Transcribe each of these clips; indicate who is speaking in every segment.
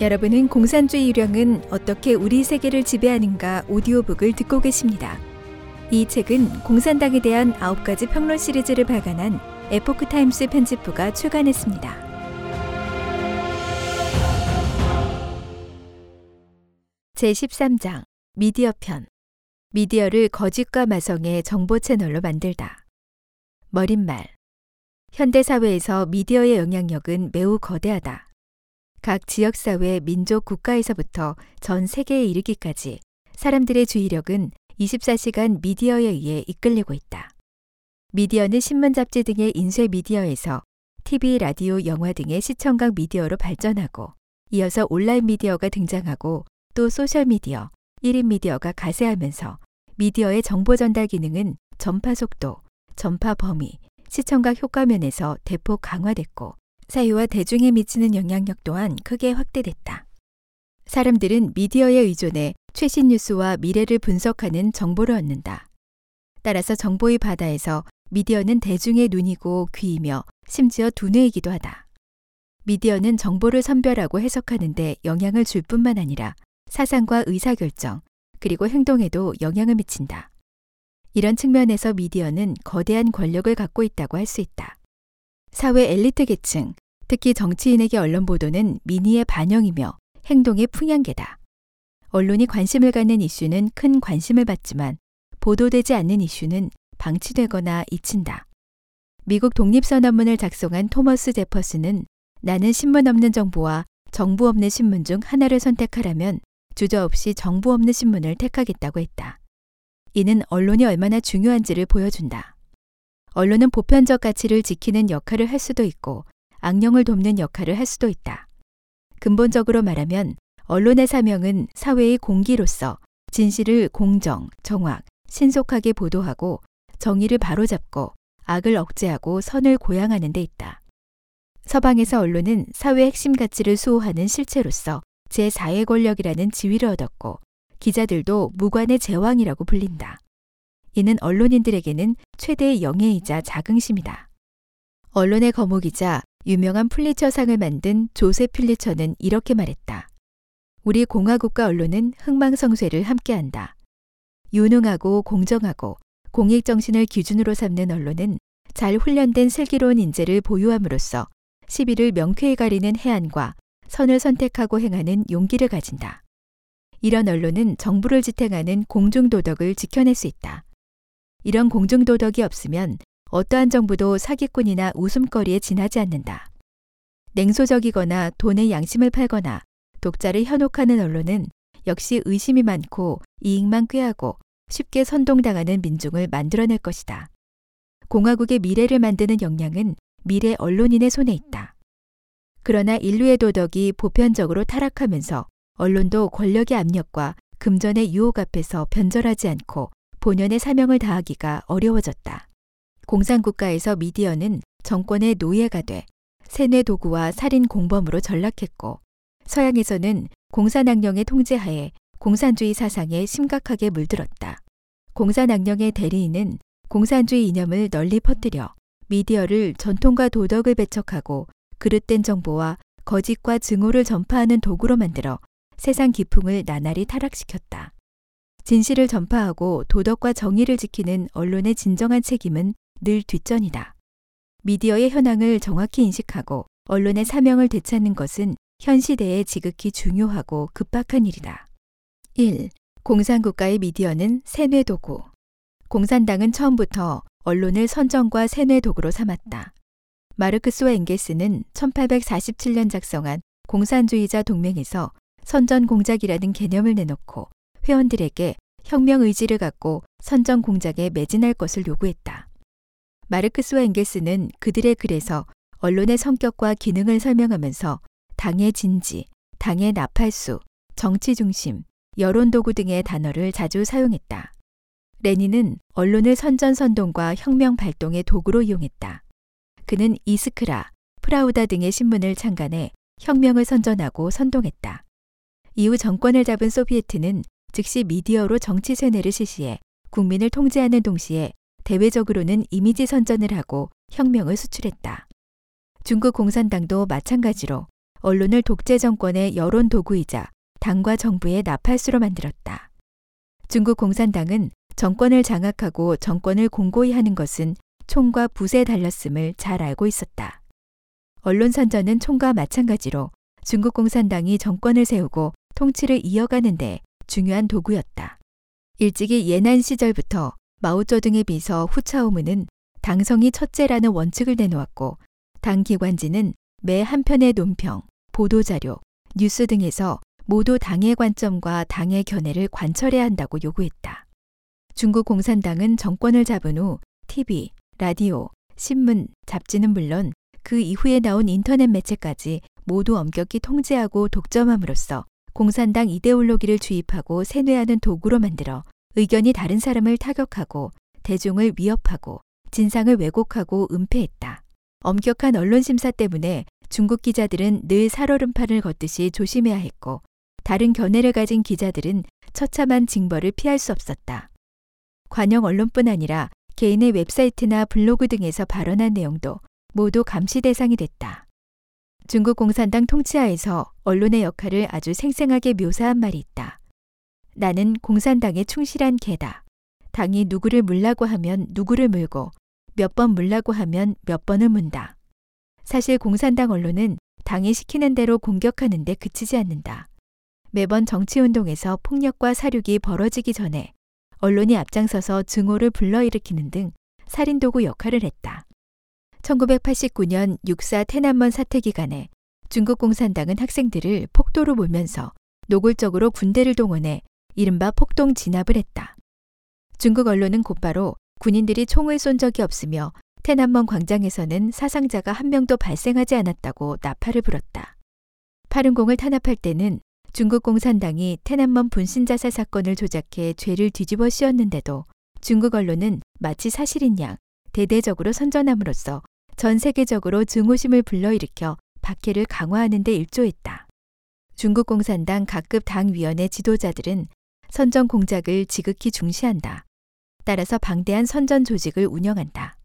Speaker 1: 여러분은 공산주의 유령은 어떻게 우리 세계를 지배하는가 오디오북을 듣고 계십니다. 이 책은 공산당에 대한 9가지 평론 시리즈를 발간한 에포크 타임스 편집부가 출간했습니다. 제13장 미디어 편 미디어를 거짓과 마성의 정보 채널로 만들다. 머리말 현대 사회에서 미디어의 영향력은 매우 거대하다. 각 지역사회, 민족, 국가에서부터 전 세계에 이르기까지 사람들의 주의력은 24시간 미디어에 의해 이끌리고 있다. 미디어는 신문, 잡지 등의 인쇄 미디어에서 TV, 라디오, 영화 등의 시청각 미디어로 발전하고 이어서 온라인 미디어가 등장하고 또 소셜 미디어, 1인 미디어가 가세하면서 미디어의 정보 전달 기능은 전파 속도, 전파 범위, 시청각 효과 면에서 대폭 강화됐고 사회와 대중에 미치는 영향력 또한 크게 확대됐다. 사람들은 미디어에 의존해 최신 뉴스와 미래를 분석하는 정보를 얻는다. 따라서 정보의 바다에서 미디어는 대중의 눈이고 귀이며 심지어 두뇌이기도 하다. 미디어는 정보를 선별하고 해석하는데 영향을 줄 뿐만 아니라 사상과 의사결정, 그리고 행동에도 영향을 미친다. 이런 측면에서 미디어는 거대한 권력을 갖고 있다고 할 수 있다. 사회 엘리트 계층, 특히 정치인에게 언론 보도는 민의의 반영이며 행동의 풍향계다. 언론이 관심을 갖는 이슈는 큰 관심을 받지만 보도되지 않는 이슈는 방치되거나 잊힌다. 미국 독립선언문을 작성한 토머스 제퍼스는 나는 신문 없는 정보와 정부 없는 신문 중 하나를 선택하라면 주저없이 정부 없는 신문을 택하겠다고 했다. 이는 언론이 얼마나 중요한지를 보여준다. 언론은 보편적 가치를 지키는 역할을 할 수도 있고 악령을 돕는 역할을 할 수도 있다. 근본적으로 말하면 언론의 사명은 사회의 공기로서 진실을 공정, 정확, 신속하게 보도하고 정의를 바로잡고 악을 억제하고 선을 고양하는 데 있다. 서방에서 언론은 사회 핵심 가치를 수호하는 실체로서 제4의 권력이라는 지위를 얻었고 기자들도 무관의 제왕이라고 불린다. 이는 언론인들에게는 최대의 영예이자 자긍심이다. 언론의 거목이자 유명한 플리처상을 만든 조세 필리처는 이렇게 말했다. 우리 공화국가 언론은 흥망성쇠를 함께한다. 유능하고 공정하고 공익정신을 기준으로 삼는 언론은 잘 훈련된 슬기로운 인재를 보유함으로써 시비를 명쾌히 가리는 해안과 선을 선택하고 행하는 용기를 가진다. 이런 언론은 정부를 지탱하는 공중도덕을 지켜낼 수 있다. 이런 공중도덕이 없으면 어떠한 정부도 사기꾼이나 웃음거리에 지나지 않는다. 냉소적이거나 돈의 양심을 팔거나 독자를 현혹하는 언론은 역시 의심이 많고 이익만 꾀하고 쉽게 선동당하는 민중을 만들어낼 것이다. 공화국의 미래를 만드는 역량은 미래 언론인의 손에 있다. 그러나 인류의 도덕이 보편적으로 타락하면서 언론도 권력의 압력과 금전의 유혹 앞에서 변절하지 않고 본연의 사명을 다하기가 어려워졌다. 공산국가에서 미디어는 정권의 노예가 돼 세뇌 도구와 살인 공범으로 전락했고 서양에서는 공산악령의 통제하에 공산주의 사상에 심각하게 물들었다. 공산악령의 대리인은 공산주의 이념을 널리 퍼뜨려 미디어를 전통과 도덕을 배척하고 그릇된 정보와 거짓과 증오를 전파하는 도구로 만들어 세상 기풍을 나날이 타락시켰다. 진실을 전파하고 도덕과 정의를 지키는 언론의 진정한 책임은 늘 뒷전이다. 미디어의 현황을 정확히 인식하고 언론의 사명을 되찾는 것은 현 시대에 지극히 중요하고 급박한 일이다. 1. 공산국가의 미디어는 세뇌 도구. 공산당은 처음부터 언론을 선정과 세뇌 도구로 삼았다. 마르크스와 엥게스는 1847년 작성한 공산주의자 동맹에서 선전 공작이라는 개념을 내놓고 회원들에게 혁명 의지를 갖고 선전 공작에 매진할 것을 요구했다. 마르크스와 엥게스는 그들의 글에서 언론의 성격과 기능을 설명하면서 당의 진지, 당의 나팔수, 정치 중심, 여론 도구 등의 단어를 자주 사용했다. 레닌은 언론을 선전 선동과 혁명 발동의 도구로 이용했다. 그는 이스크라, 프라우다 등의 신문을 창간해 혁명을 선전하고 선동했다. 이후 정권을 잡은 소비에트는 즉시 미디어로 정치 세뇌를 실시해 국민을 통제하는 동시에 대외적으로는 이미지 선전을 하고 혁명을 수출했다. 중국 공산당도 마찬가지로 언론을 독재 정권의 여론 도구이자 당과 정부의 나팔수로 만들었다. 중국 공산당은 정권을 장악하고 정권을 공고히 하는 것은 총과 붓에 달렸음을 잘 알고 있었다. 언론 선전은 총과 마찬가지로 중국 공산당이 정권을 세우고 통치를 이어가는데 중요한 도구였다. 일찍이 예난 시절부터 마오쩌둥의 비서 후차오무는 당성이 첫째라는 원칙을 내놓았고 당 기관지는 매 한 편의 논평, 보도자료, 뉴스 등에서 모두 당의 관점과 당의 견해를 관철해야 한다고 요구했다. 중국 공산당은 정권을 잡은 후 TV, 라디오, 신문, 잡지는 물론 그 이후에 나온 인터넷 매체까지 모두 엄격히 통제하고 독점함으로써 공산당 이데올로기를 주입하고 세뇌하는 도구로 만들어 의견이 다른 사람을 타격하고 대중을 위협하고 진상을 왜곡하고 은폐했다. 엄격한 언론 심사 때문에 중국 기자들은 늘 살얼음판을 걷듯이 조심해야 했고 다른 견해를 가진 기자들은 처참한 징벌을 피할 수 없었다. 관영 언론뿐 아니라 개인의 웹사이트나 블로그 등에서 발언한 내용도 모두 감시 대상이 됐다. 중국 공산당 통치하에서 언론의 역할을 아주 생생하게 묘사한 말이 있다. 나는 공산당에 충실한 개다. 당이 누구를 물라고 하면 누구를 물고 몇 번 물라고 하면 몇 번을 문다. 사실 공산당 언론은 당이 시키는 대로 공격하는 데 그치지 않는다. 매번 정치운동에서 폭력과 사륙이 벌어지기 전에 언론이 앞장서서 증오를 불러일으키는 등 살인도구 역할을 했다. 1989년 육사 태난먼 사태 기간에 중국 공산당은 학생들을 폭도로 몰면서 노골적으로 군대를 동원해 이른바 폭동 진압을 했다. 중국 언론은 곧바로 군인들이 총을 쏜 적이 없으며 태난먼 광장에서는 사상자가 한 명도 발생하지 않았다고 나팔을 불었다. 파룬공을 탄압할 때는 중국 공산당이 태난먼 분신자살 사건을 조작해 죄를 뒤집어 씌웠는데도 중국 언론은 마치 사실인 양 대대적으로 선전함으로써 전 세계적으로 증오심을 불러일으켜 박해를 강화하는 데 일조했다. 중국 공산당 각급 당위원회 지도자들은 선전 공작을 지극히 중시한다. 따라서 방대한 선전 조직을 운영한다.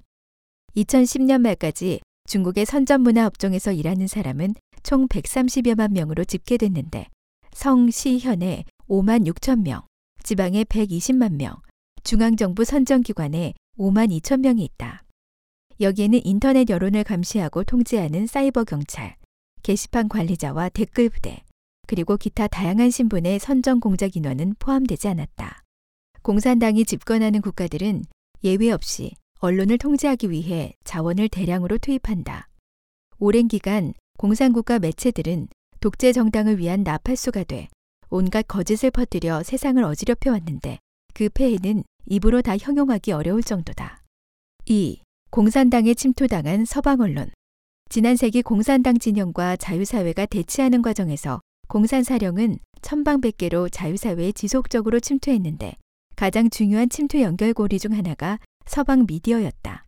Speaker 1: 2010년 말까지 중국의 선전 문화 업종에서 일하는 사람은 총 130여만 명으로 집계됐는데 성, 시, 현에 5만 6천 명, 지방에 120만 명, 중앙정부 선정기관에 5만 2천 명이 있다. 여기에는 인터넷 여론을 감시하고 통제하는 사이버 경찰, 게시판 관리자와 댓글 부대, 그리고 기타 다양한 신분의 선정 공작 인원은 포함되지 않았다. 공산당이 집권하는 국가들은 예외 없이 언론을 통제하기 위해 자원을 대량으로 투입한다. 오랜 기간 공산국가 매체들은 독재 정당을 위한 나팔수가 돼 온갖 거짓을 퍼뜨려 세상을 어지럽혀 왔는데 그 폐해는 입으로 다 형용하기 어려울 정도다. 2. 공산당에 침투당한 서방 언론. 지난 세기 공산당 진영과 자유사회가 대치하는 과정에서 공산사령은 천방백계로 자유사회에 지속적으로 침투했는데 가장 중요한 침투 연결고리 중 하나가 서방 미디어였다.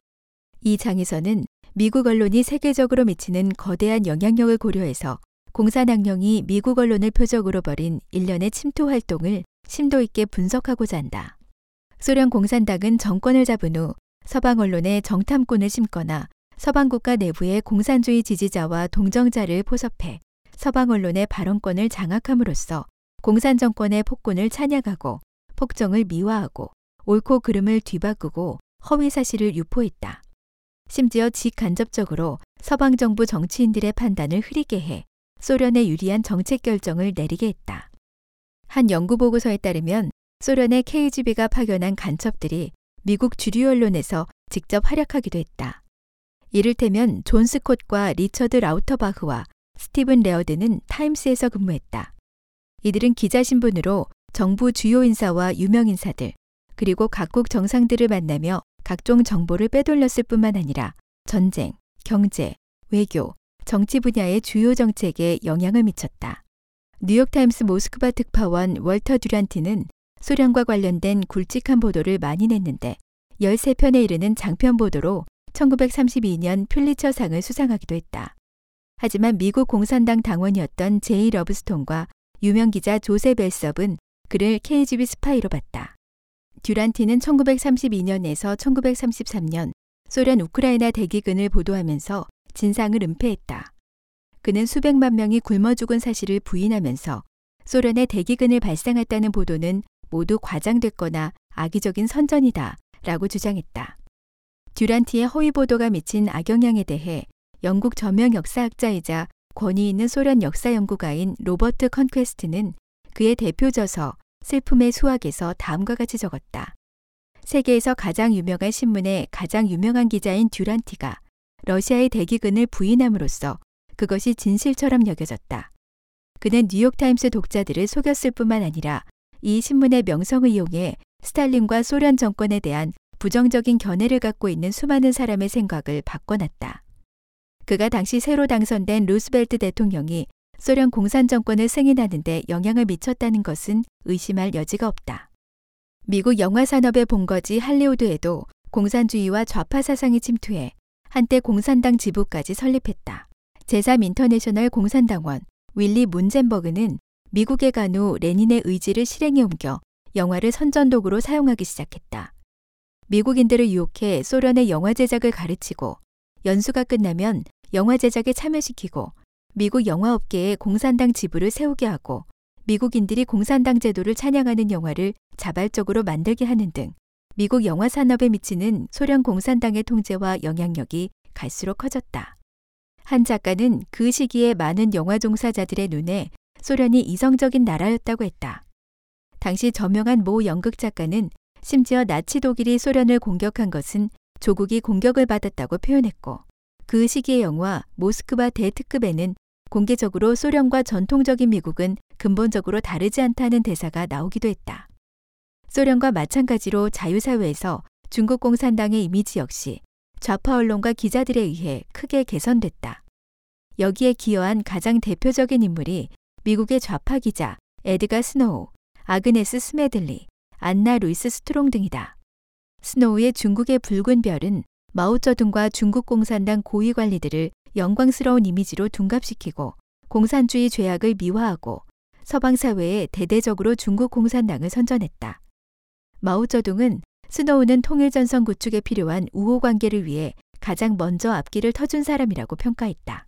Speaker 1: 이 장에서는 미국 언론이 세계적으로 미치는 거대한 영향력을 고려해서 공산당령이 미국 언론을 표적으로 벌인 일련의 침투 활동을 심도 있게 분석하고자 한다. 소련 공산당은 정권을 잡은 후 서방 언론에 정탐꾼을 심거나 서방 국가 내부의 공산주의 지지자와 동정자를 포섭해 서방 언론의 발언권을 장악함으로써 공산 정권의 폭군을 찬양하고 폭정을 미화하고 옳고 그름을 뒤바꾸고 허위 사실을 유포했다. 심지어 직간접적으로 서방 정부 정치인들의 판단을 흐리게 해 소련에 유리한 정책 결정을 내리게 했다. 한 연구 보고서에 따르면 소련의 KGB가 파견한 간첩들이 미국 주류 언론에서 직접 활약하기도 했다. 이를테면 존 스콧과 리처드 라우터바흐와 스티븐 레어드는 타임스에서 근무했다. 이들은 기자 신분으로 정부 주요 인사와 유명 인사들, 그리고 각국 정상들을 만나며 각종 정보를 빼돌렸을 뿐만 아니라 전쟁, 경제, 외교, 정치 분야의 주요 정책에 영향을 미쳤다. 뉴욕타임스 모스크바 특파원 월터 듀란티는 소련과 관련된 굵직한 보도를 많이 냈는데 13편에 이르는 장편 보도로 1932년 퓰리처상을 수상하기도 했다. 하지만 미국 공산당 당원이었던 제이 러브스톤과 유명 기자 조셉 앨섭은 그를 KGB 스파이로 봤다. 듀란티는 1932년에서 1933년 소련 우크라이나 대기근을 보도하면서 진상을 은폐했다. 그는 수백만 명이 굶어 죽은 사실을 부인하면서 소련에 대기근이 발생했다는 보도는 모두 과장됐거나 악의적인 선전이다 라고 주장했다. 듀란티의 허위 보도가 미친 악영향에 대해 영국 저명 역사학자이자 권위 있는 소련 역사 연구가인 로버트 컨퀘스트는 그의 대표 저서 슬픔의 수확에서 다음과 같이 적었다. 세계에서 가장 유명한 신문의 가장 유명한 기자인 듀란티가 러시아의 대기근을 부인함으로써 그것이 진실처럼 여겨졌다. 그는 뉴욕타임스 독자들을 속였을 뿐만 아니라 이 신문의 명성을 이용해 스탈린과 소련 정권에 대한 부정적인 견해를 갖고 있는 수많은 사람의 생각을 바꿔놨다. 그가 당시 새로 당선된 루스벨트 대통령이 소련 공산 정권을 승인하는데 영향을 미쳤다는 것은 의심할 여지가 없다. 미국 영화 산업의 본거지 할리우드에도 공산주의와 좌파 사상이 침투해 한때 공산당 지부까지 설립했다. 제3 인터내셔널 공산당원 윌리 문젠버그는 미국에 간 후 레닌의 의지를 실행에 옮겨 영화를 선전도구로 사용하기 시작했다. 미국인들을 유혹해 소련의 영화 제작을 가르치고 연수가 끝나면 영화 제작에 참여시키고 미국 영화업계에 공산당 지부를 세우게 하고 미국인들이 공산당 제도를 찬양하는 영화를 자발적으로 만들게 하는 등 미국 영화 산업에 미치는 소련 공산당의 통제와 영향력이 갈수록 커졌다. 한 작가는 그 시기에 많은 영화 종사자들의 눈에 소련이 이성적인 나라였다고 했다. 당시 저명한 모 연극 작가는 심지어 나치 독일이 소련을 공격한 것은 조국이 공격을 받았다고 표현했고 그 시기의 영화 모스크바 대특급에는 공개적으로 소련과 전통적인 미국은 근본적으로 다르지 않다는 대사가 나오기도 했다. 소련과 마찬가지로 자유사회에서 중국 공산당의 이미지 역시 좌파 언론과 기자들에 의해 크게 개선됐다. 여기에 기여한 가장 대표적인 인물이 미국의 좌파 기자 에드가 스노우, 아그네스 스메들리, 안나 루이스 스트롱 등이다. 스노우의 중국의 붉은 별은 마오쩌둥과 중국 공산당 고위 관리들을 영광스러운 이미지로 둔갑시키고 공산주의 죄악을 미화하고 서방 사회에 대대적으로 중국 공산당을 선전했다. 마오쩌둥은 스노우는 통일 전선 구축에 필요한 우호 관계를 위해 가장 먼저 앞길을 터준 사람이라고 평가했다.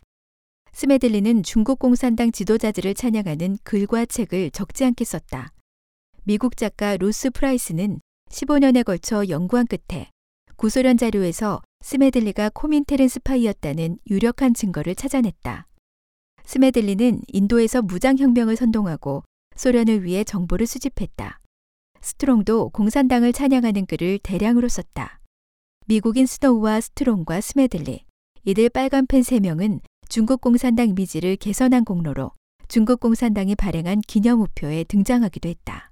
Speaker 1: 스메들리는 중국 공산당 지도자들을 찬양하는 글과 책을 적지 않게 썼다. 미국 작가 루스 프라이스는 15년에 걸쳐 연구한 끝에 구소련 자료에서 스메들리가 코민테른 스파이였다는 유력한 증거를 찾아냈다. 스메들리는 인도에서 무장혁명을 선동하고 소련을 위해 정보를 수집했다. 스트롱도 공산당을 찬양하는 글을 대량으로 썼다. 미국인 스노우와 스트롱과 스메들리, 이들 빨간 펜 3명은 중국 공산당 이미지를 개선한 공로로 중국 공산당이 발행한 기념 우표에 등장하기도 했다.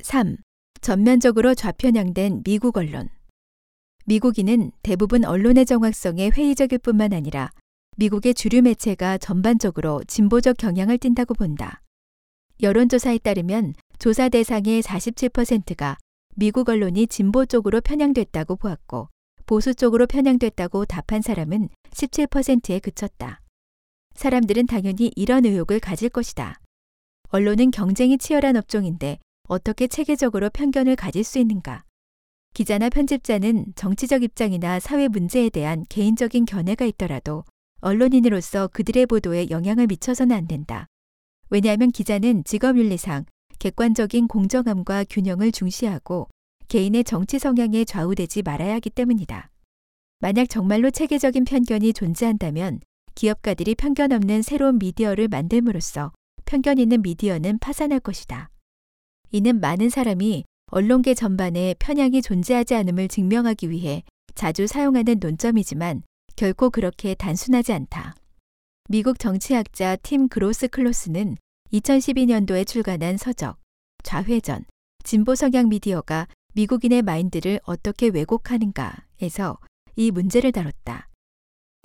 Speaker 1: 3. 전면적으로 좌편향된 미국 언론. 미국인은 대부분 언론의 정확성에 회의적일 뿐만 아니라 미국의 주류 매체가 전반적으로 진보적 경향을 띈다고 본다. 여론조사에 따르면 조사 대상의 47%가 미국 언론이 진보 쪽으로 편향됐다고 보았고 보수 쪽으로 편향됐다고 답한 사람은 17%에 그쳤다. 사람들은 당연히 이런 의혹을 가질 것이다. 언론은 경쟁이 치열한 업종인데 어떻게 체계적으로 편견을 가질 수 있는가? 기자나 편집자는 정치적 입장이나 사회 문제에 대한 개인적인 견해가 있더라도 언론인으로서 그들의 보도에 영향을 미쳐서는 안 된다. 왜냐하면 기자는 직업 윤리상 객관적인 공정함과 균형을 중시하고 개인의 정치 성향에 좌우되지 말아야 하기 때문이다. 만약 정말로 체계적인 편견이 존재한다면 기업가들이 편견 없는 새로운 미디어를 만들므로써 편견 있는 미디어는 파산할 것이다. 이는 많은 사람이 언론계 전반에 편향이 존재하지 않음을 증명하기 위해 자주 사용하는 논점이지만 결코 그렇게 단순하지 않다. 미국 정치학자 팀 그로스 클로스는 2012년도에 출간한 서적 좌회전 진보 성향 미디어가 미국인의 마인드를 어떻게 왜곡하는가에서 이 문제를 다뤘다.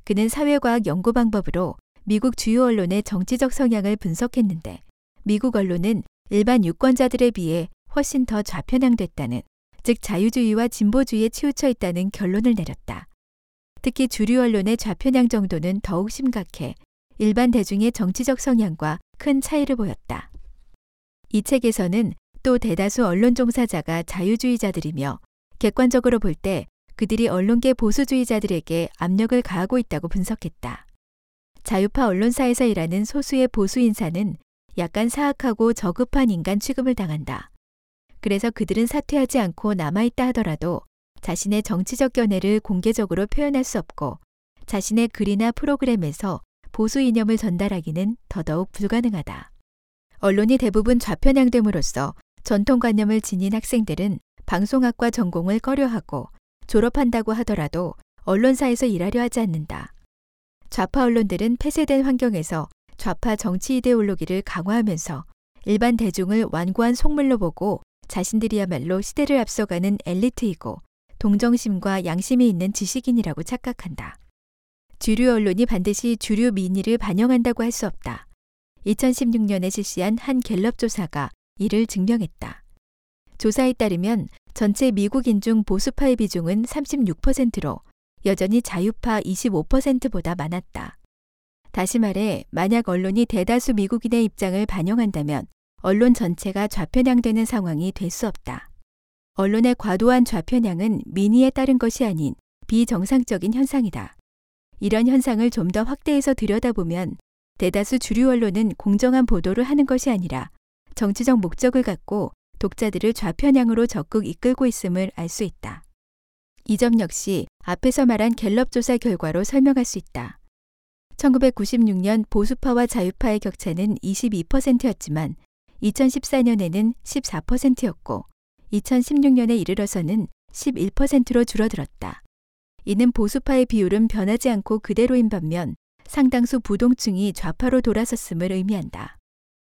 Speaker 1: 그는 사회과학 연구 방법으로 미국 주요 언론의 정치적 성향을 분석했는데 미국 언론은 일반 유권자들에 비해 훨씬 더 좌편향됐다는, 즉 자유주의와 진보주의에 치우쳐 있다는 결론을 내렸다. 특히 주류 언론의 좌편향 정도는 더욱 심각해 일반 대중의 정치적 성향과 큰 차이를 보였다. 이 책에서는 또 대다수 언론 종사자가 자유주의자들이며 객관적으로 볼 때 그들이 언론계 보수주의자들에게 압력을 가하고 있다고 분석했다. 자유파 언론사에서 일하는 소수의 보수 인사는 약간 사악하고 저급한 인간 취급을 당한다. 그래서 그들은 사퇴하지 않고 남아있다 하더라도 자신의 정치적 견해를 공개적으로 표현할 수 없고 자신의 글이나 프로그램에서 보수 이념을 전달하기는 더더욱 불가능하다. 언론이 대부분 좌편향됨으로써 전통관념을 지닌 학생들은 방송학과 전공을 꺼려하고 졸업한다고 하더라도 언론사에서 일하려 하지 않는다. 좌파 언론들은 폐쇄된 환경에서 좌파 정치 이데올로기를 강화하면서 일반 대중을 완고한 속물로 보고 자신들이야말로 시대를 앞서가는 엘리트이고 동정심과 양심이 있는 지식인이라고 착각한다. 주류 언론이 반드시 주류 민의를 반영한다고 할 수 없다. 2016년에 실시한 한 갤럽 조사가 이를 증명했다. 조사에 따르면 전체 미국인 중 보수파의 비중은 36%로 여전히 자유파 25%보다 많았다. 다시 말해, 만약 언론이 대다수 미국인의 입장을 반영한다면 언론 전체가 좌편향되는 상황이 될 수 없다. 언론의 과도한 좌편향은 민의에 따른 것이 아닌 비정상적인 현상이다. 이런 현상을 좀 더 확대해서 들여다보면 대다수 주류 언론은 공정한 보도를 하는 것이 아니라 정치적 목적을 갖고 독자들을 좌편향으로 적극 이끌고 있음을 알 수 있다. 이 점 역시 앞에서 말한 갤럽 조사 결과로 설명할 수 있다. 1996년 보수파와 자유파의 격차는 22%였지만 2014년에는 14%였고 2016년에 이르러서는 11%로 줄어들었다. 이는 보수파의 비율은 변하지 않고 그대로인 반면 상당수 부동층이 좌파로 돌아섰음을 의미한다.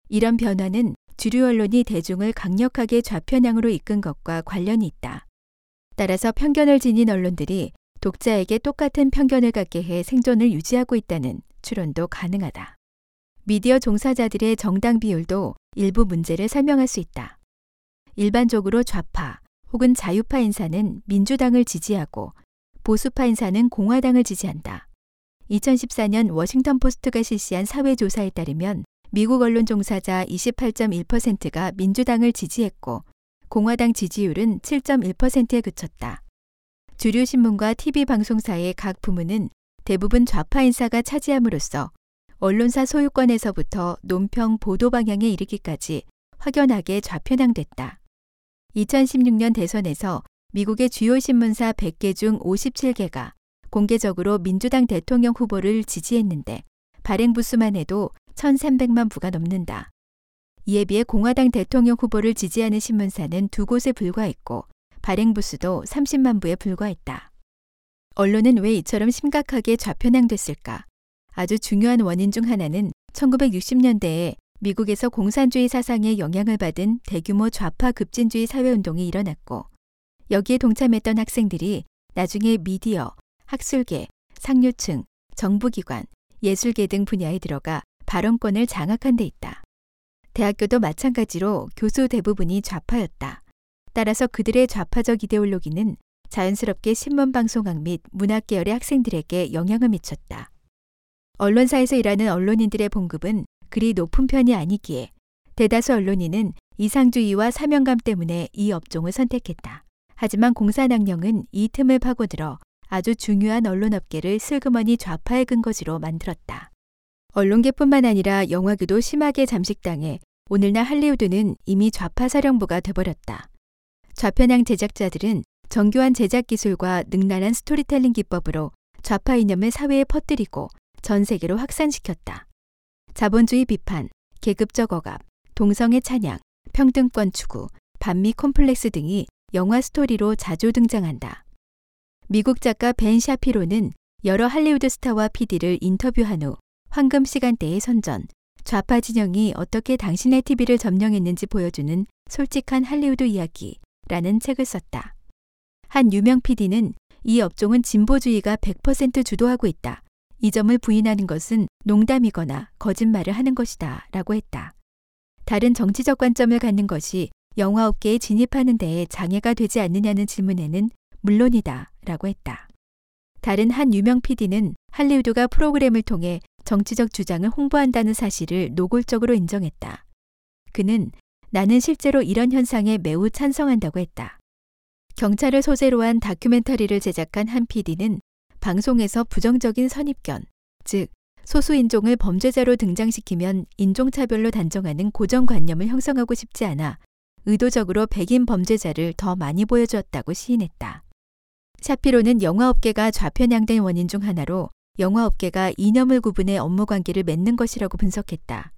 Speaker 1: 이런 변화는 주류 언론이 대중을 강력하게 좌편향으로 이끈 것과 관련이 있다. 따라서 편견을 지닌 언론들이 독자에게 똑같은 편견을 갖게 해 생존을 유지하고 있다는 추론도 가능하다. 미디어 종사자들의 정당 비율도 일부 문제를 설명할 수 있다. 일반적으로 좌파 혹은 자유파 인사는 민주당을 지지하고 보수파 인사는 공화당을 지지한다. 2014년 워싱턴 포스트가 실시한 사회조사에 따르면 미국 언론 종사자 28.1%가 민주당을 지지했고 공화당 지지율은 7.1%에 그쳤다. 주류 신문과 TV 방송사의 각 부문은 대부분 좌파 인사가 차지함으로써 언론사 소유권에서부터 논평 보도 방향에 이르기까지 확연하게 좌편향됐다. 2016년 대선에서 미국의 주요 신문사 100개 중 57개가 공개적으로 민주당 대통령 후보를 지지했는데 발행 부수만 해도 1,300만 부가 넘는다. 이에 비해 공화당 대통령 후보를 지지하는 신문사는 두 곳에 불과했고 발행 부 수도 30만 부에 불과했다. 언론은 왜 이처럼 심각하게 좌편향됐을까? 아주 중요한 원인 중 하나는 1960년대에 미국에서 공산주의 사상에 영향을 받은 대규모 좌파 급진주의 사회운동이 일어났고 여기에 동참했던 학생들이 나중에 미디어, 학술계, 상류층, 정부기관, 예술계 등 분야에 들어가 발언권을 장악한 데 있다. 대학교도 마찬가지로 교수 대부분이 좌파였다. 따라서 그들의 좌파적 이데올로기는 자연스럽게 신문방송학 및 문학계열의 학생들에게 영향을 미쳤다. 언론사에서 일하는 언론인들의 봉급은 그리 높은 편이 아니기에 대다수 언론인은 이상주의와 사명감 때문에 이 업종을 선택했다. 하지만 공산당령은 이 틈을 파고들어 아주 중요한 언론업계를 슬그머니 좌파의 근거지로 만들었다. 언론계뿐만 아니라 영화계도 심하게 잠식당해 오늘날 할리우드는 이미 좌파 사령부가 돼버렸다. 좌편향 제작자들은 정교한 제작 기술과 능란한 스토리텔링 기법으로 좌파 이념을 사회에 퍼뜨리고 전 세계로 확산시켰다. 자본주의 비판, 계급적 억압, 동성애 찬양, 평등권 추구, 반미 콤플렉스 등이 영화 스토리로 자주 등장한다. 미국 작가 벤 샤피로는 여러 할리우드 스타와 PD를 인터뷰한 후 황금 시간대의 선전, 좌파 진영이 어떻게 당신의 TV를 점령했는지 보여주는 솔직한 할리우드 이야기라는 책을 썼다. 한 유명 PD는 이 업종은 진보주의가 100% 주도하고 있다. 이 점을 부인하는 것은 농담이거나 거짓말을 하는 것이다. 라고 했다. 다른 정치적 관점을 갖는 것이 영화업계에 진입하는 데에 장애가 되지 않느냐는 질문에는 물론이다. 라고 했다. 다른 한 유명 PD는 할리우드가 프로그램을 통해 정치적 주장을 홍보한다는 사실을 노골적으로 인정했다. 그는 나는 실제로 이런 현상에 매우 찬성한다고 했다. 경찰을 소재로 한 다큐멘터리를 제작한 한 PD는 방송에서 부정적인 선입견, 즉 소수인종을 범죄자로 등장시키면 인종차별로 단정하는 고정관념을 형성하고 싶지 않아 의도적으로 백인 범죄자를 더 많이 보여주었다고 시인했다. 샤피로는 영화업계가 좌편향된 원인 중 하나로 영화업계가 이념을 구분해 업무 관계를 맺는 것이라고 분석했다.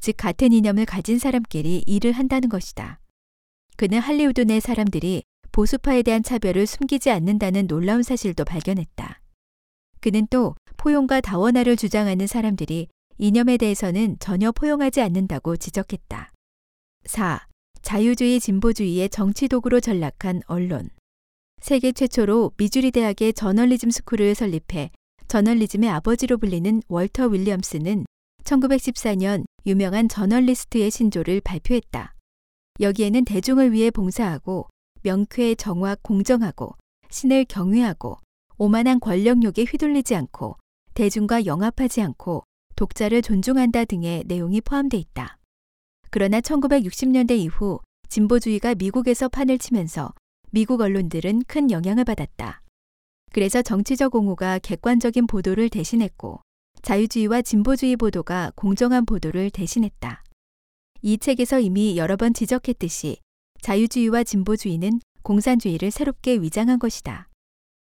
Speaker 1: 즉, 같은 이념을 가진 사람끼리 일을 한다는 것이다. 그는 할리우드 내 사람들이 보수파에 대한 차별을 숨기지 않는다는 놀라운 사실도 발견했다. 그는 또 포용과 다원화를 주장하는 사람들이 이념에 대해서는 전혀 포용하지 않는다고 지적했다. 4. 자유주의 진보주의의 정치 도구로 전락한 언론. 세계 최초로 미주리 대학의 저널리즘 스쿨을 설립해 저널리즘의 아버지로 불리는 월터 윌리엄스는 1914년 유명한 저널리스트의 신조를 발표했다. 여기에는 대중을 위해 봉사하고 명쾌 정확 공정하고 신을 경외하고 오만한 권력욕에 휘둘리지 않고 대중과 영합하지 않고 독자를 존중한다 등의 내용이 포함돼 있다. 그러나 1960년대 이후 진보주의가 미국에서 판을 치면서 미국 언론들은 큰 영향을 받았다. 그래서 정치적 옹호가 객관적인 보도를 대신했고 자유주의와 진보주의 보도가 공정한 보도를 대신했다. 이 책에서 이미 여러 번 지적했듯이 자유주의와 진보주의는 공산주의를 새롭게 위장한 것이다.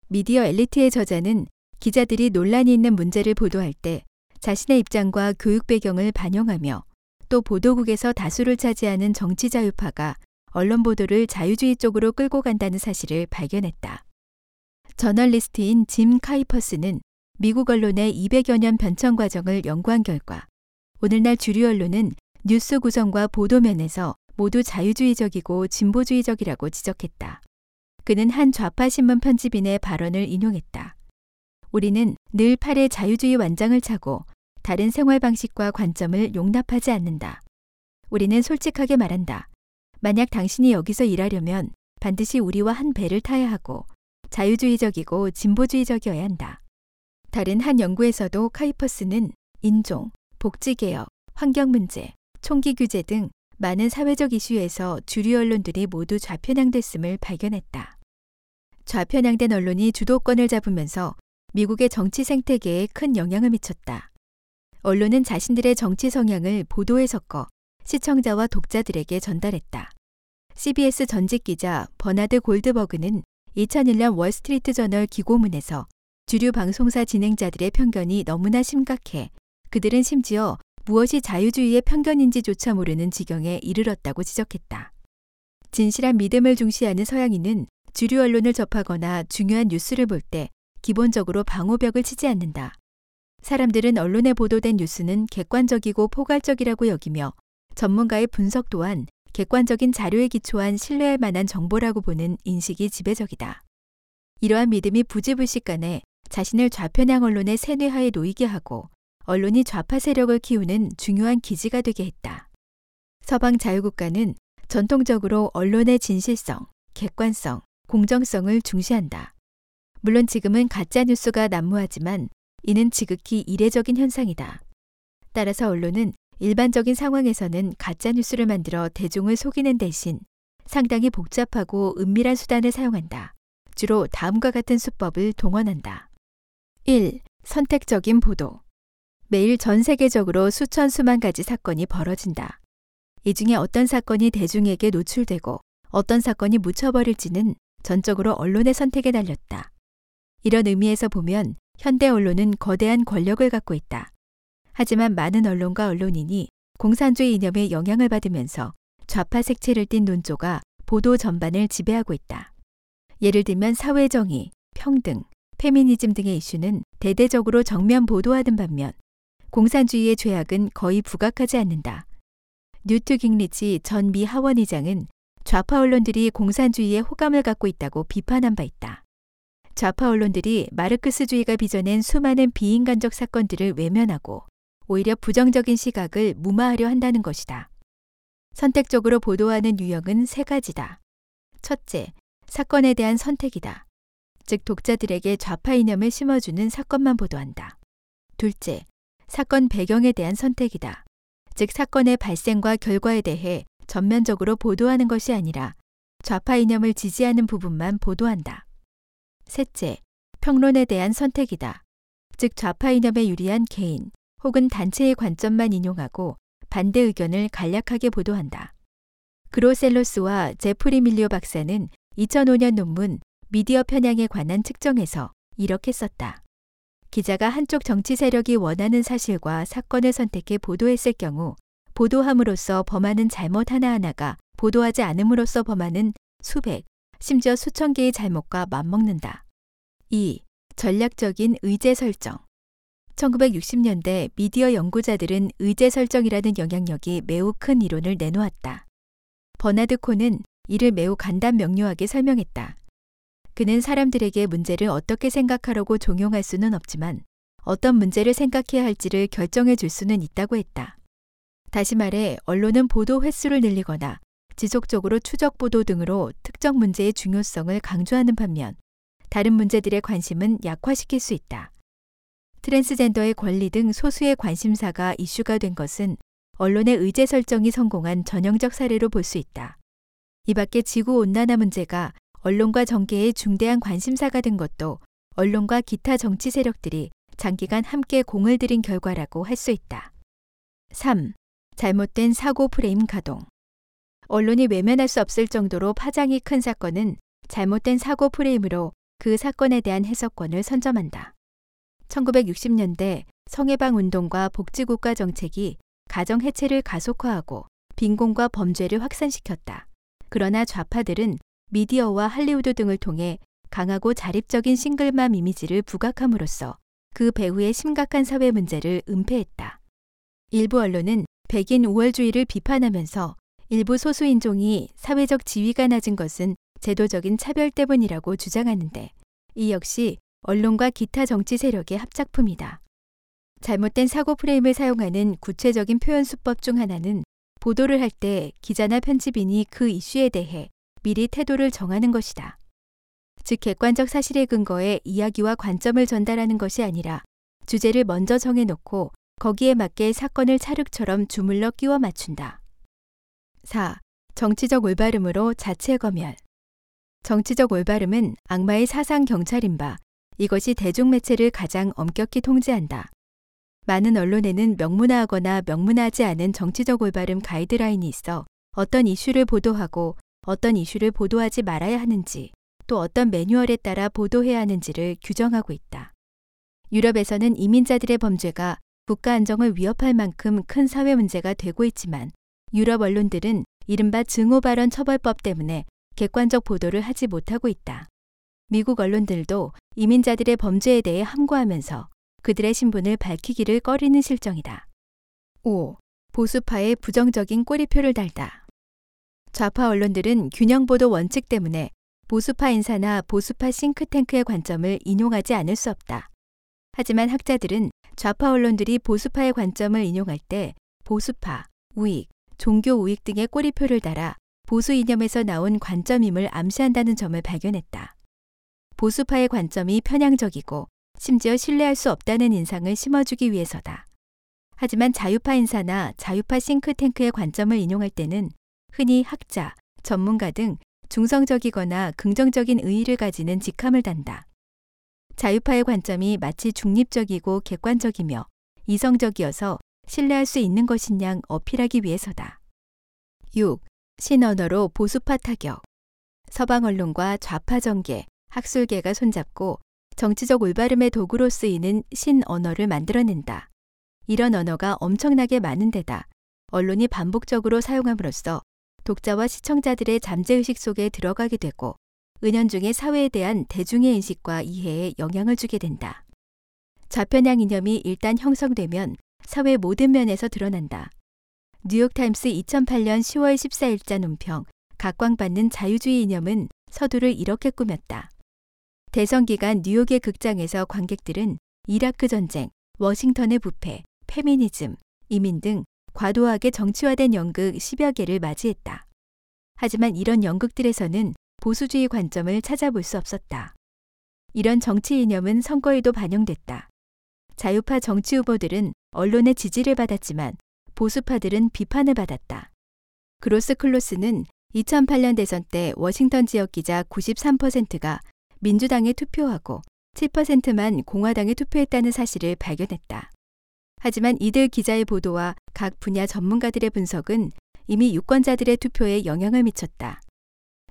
Speaker 1: 미디어 엘리트의 저자는 기자들이 논란이 있는 문제를 보도할 때 자신의 입장과 교육 배경을 반영하며 또 보도국에서 다수를 차지하는 정치 자유파가 언론 보도를 자유주의 쪽으로 끌고 간다는 사실을 발견했다. 저널리스트인 짐 카이퍼스는 미국 언론의 200여 년 변천 과정을 연구한 결과 오늘날 주류 언론은 뉴스 구성과 보도 면에서 모두 자유주의적이고 진보주의적이라고 지적했다. 그는 한 좌파 신문 편집인의 발언을 인용했다. 우리는 늘 팔에 자유주의 완장을 차고 다른 생활 방식과 관점을 용납하지 않는다. 우리는 솔직하게 말한다. 만약 당신이 여기서 일하려면 반드시 우리와 한 배를 타야 하고 자유주의적이고 진보주의적이어야 한다. 다른 한 연구에서도 카이퍼스는 인종, 복지개혁, 환경문제, 총기 규제 등 많은 사회적 이슈에서 주류 언론들이 모두 좌편향됐음을 발견했다. 좌편향된 언론이 주도권을 잡으면서 미국의 정치 생태계에 큰 영향을 미쳤다. 언론은 자신들의 정치 성향을 보도에 섞어 시청자와 독자들에게 전달했다. CBS 전직 기자 버나드 골드버그는 2001년 월스트리트 저널 기고문에서 주류 방송사 진행자들의 편견이 너무나 심각해 그들은 심지어 무엇이 자유주의의 편견인지조차 모르는 지경에 이르렀다고 지적했다. 진실한 믿음을 중시하는 서양인은 주류 언론을 접하거나 중요한 뉴스를 볼 때 기본적으로 방호벽을 치지 않는다. 사람들은 언론에 보도된 뉴스는 객관적이고 포괄적이라고 여기며 전문가의 분석 또한 객관적인 자료에 기초한 신뢰할 만한 정보라고 보는 인식이 지배적이다. 이러한 믿음이 부지불식 간에 자신을 좌편향 언론의 세뇌하에 놓이게 하고 언론이 좌파 세력을 키우는 중요한 기지가 되게 했다. 서방 자유국가는 전통적으로 언론의 진실성, 객관성, 공정성을 중시한다. 물론 지금은 가짜 뉴스가 난무하지만 이는 지극히 이례적인 현상이다. 따라서 언론은 일반적인 상황에서는 가짜 뉴스를 만들어 대중을 속이는 대신 상당히 복잡하고 은밀한 수단을 사용한다. 주로 다음과 같은 수법을 동원한다. 1. 선택적인 보도. 매일 전 세계적으로 수천 수만 가지 사건이 벌어진다. 이 중에 어떤 사건이 대중에게 노출되고 어떤 사건이 묻혀버릴지는 전적으로 언론의 선택에 달렸다. 이런 의미에서 보면 현대 언론은 거대한 권력을 갖고 있다. 하지만 많은 언론과 언론인이 공산주의 이념에 영향을 받으면서 좌파 색채를 띤 논조가 보도 전반을 지배하고 있다. 예를 들면 사회정의, 평등, 페미니즘 등의 이슈는 대대적으로 정면 보도하는 반면 공산주의의 죄악은 거의 부각하지 않는다. 뉴트 깅리치 전 미 하원 의장은 좌파 언론들이 공산주의에 호감을 갖고 있다고 비판한 바 있다. 좌파 언론들이 마르크스주의가 빚어낸 수많은 비인간적 사건들을 외면하고 오히려 부정적인 시각을 무마하려 한다는 것이다. 선택적으로 보도하는 유형은 세 가지다. 첫째, 사건에 대한 선택이다. 즉, 독자들에게 좌파 이념을 심어주는 사건만 보도한다. 둘째, 사건 배경에 대한 선택이다. 즉, 사건의 발생과 결과에 대해 전면적으로 보도하는 것이 아니라 좌파 이념을 지지하는 부분만 보도한다. 셋째, 평론에 대한 선택이다. 즉 좌파 이념에 유리한 개인 혹은 단체의 관점만 인용하고 반대 의견을 간략하게 보도한다. 그로셀로스와 제프리 밀리오 박사는 2005년 논문 미디어 편향에 관한 측정에서 이렇게 썼다. 기자가 한쪽 정치 세력이 원하는 사실과 사건을 선택해 보도했을 경우 보도함으로써 범하는 잘못 하나하나가 보도하지 않음으로써 범하는 수백, 심지어 수천 개의 잘못과 맞먹는다. 2. 전략적인 의제 설정. 1960년대 미디어 연구자들은 의제 설정이라는 영향력이 매우 큰 이론을 내놓았다. 버나드 코는 이를 매우 간단 명료하게 설명했다. 그는 사람들에게 문제를 어떻게 생각하라고 종용할 수는 없지만 어떤 문제를 생각해야 할지를 결정해 줄 수는 있다고 했다. 다시 말해 언론은 보도 횟수를 늘리거나 지속적으로 추적 보도 등으로 특정 문제의 중요성을 강조하는 반면 다른 문제들의 관심은 약화시킬 수 있다. 트랜스젠더의 권리 등 소수의 관심사가 이슈가 된 것은 언론의 의제 설정이 성공한 전형적 사례로 볼 수 있다. 이 밖에 지구 온난화 문제가 언론과 정계의 중대한 관심사가 된 것도 언론과 기타 정치 세력들이 장기간 함께 공을 들인 결과라고 할 수 있다. 3. 잘못된 사고 프레임 가동. 언론이 외면할 수 없을 정도로 파장이 큰 사건은 잘못된 사고 프레임으로 그 사건에 대한 해석권을 선점한다. 1960년대 성해방 운동과 복지국가 정책이 가정 해체를 가속화하고 빈곤과 범죄를 확산시켰다. 그러나 좌파들은 미디어와 할리우드 등을 통해 강하고 자립적인 싱글맘 이미지를 부각함으로써 그 배후의 심각한 사회 문제를 은폐했다. 일부 언론은 백인 우월주의를 비판하면서 일부 소수인종이 사회적 지위가 낮은 것은 제도적인 차별 때문이라고 주장하는데 이 역시 언론과 기타 정치 세력의 합작품이다. 잘못된 사고 프레임을 사용하는 구체적인 표현 수법 중 하나는 보도를 할 때 기자나 편집인이 그 이슈에 대해 미리 태도를 정하는 것이다. 즉, 객관적 사실에 근거해 이야기와 관점을 전달하는 것이 아니라 주제를 먼저 정해놓고 거기에 맞게 사건을 찰흙처럼 주물러 끼워 맞춘다. 4. 정치적 올바름으로 자체 검열. 정치적 올바름은 악마의 사상 경찰인 바 이것이 대중매체를 가장 엄격히 통제한다. 많은 언론에는 명문화하거나 명문화하지 않은 정치적 올바름 가이드라인이 있어 어떤 이슈를 보도하고 어떤 이슈를 보도하지 말아야 하는지 또 어떤 매뉴얼에 따라 보도해야 하는지를 규정하고 있다. 유럽에서는 이민자들의 범죄가 국가 안정을 위협할 만큼 큰 사회 문제가 되고 있지만 유럽 언론들은 이른바 증오 발언 처벌법 때문에 객관적 보도를 하지 못하고 있다. 미국 언론들도 이민자들의 범죄에 대해 함구하면서 그들의 신분을 밝히기를 꺼리는 실정이다. 5. 보수파의 부정적인 꼬리표를 달다. 좌파 언론들은 균형보도 원칙 때문에 보수파 인사나 보수파 싱크탱크의 관점을 인용하지 않을 수 없다. 하지만 학자들은 좌파 언론들이 보수파의 관점을 인용할 때 보수파, 우익, 종교 우익 등의 꼬리표를 달아 보수 이념에서 나온 관점임을 암시한다는 점을 발견했다. 보수파의 관점이 편향적이고 심지어 신뢰할 수 없다는 인상을 심어주기 위해서다. 하지만 자유파 인사나 자유파 싱크탱크의 관점을 인용할 때는 흔히 학자, 전문가 등 중성적이거나 긍정적인 의의를 가지는 직함을 단다. 자유파의 관점이 마치 중립적이고 객관적이며 이성적이어서 신뢰할 수 있는 것인 양 어필하기 위해서다. 6. 신언어로 보수파 타격. 서방 언론과 좌파 정계, 학술계가 손잡고 정치적 올바름의 도구로 쓰이는 신언어를 만들어낸다. 이런 언어가 엄청나게 많은 데다 언론이 반복적으로 사용함으로써 독자와 시청자들의 잠재의식 속에 들어가게 되고 은연중에 사회에 대한 대중의 인식과 이해에 영향을 주게 된다. 좌편향 이념이 일단 형성되면 사회 모든 면에서 드러난다. 뉴욕타임스 2008년 10월 14일자 논평 각광받는 자유주의 이념은 서두를 이렇게 꾸몄다. 대선 기간 뉴욕의 극장에서 관객들은 이라크 전쟁, 워싱턴의 부패, 페미니즘, 이민 등 과도하게 정치화된 연극 10여 개를 맞이했다. 하지만 이런 연극들에서는 보수주의 관점을 찾아볼 수 없었다. 이런 정치 이념은 선거에도 반영됐다. 자유파 정치 후보들은 언론의 지지를 받았지만 보수파들은 비판을 받았다. 그로스 클로스는 2008년 대선 때 워싱턴 지역 기자 93%가 민주당에 투표하고 7%만 공화당에 투표했다는 사실을 발견했다. 하지만 이들 기자의 보도와 각 분야 전문가들의 분석은 이미 유권자들의 투표에 영향을 미쳤다.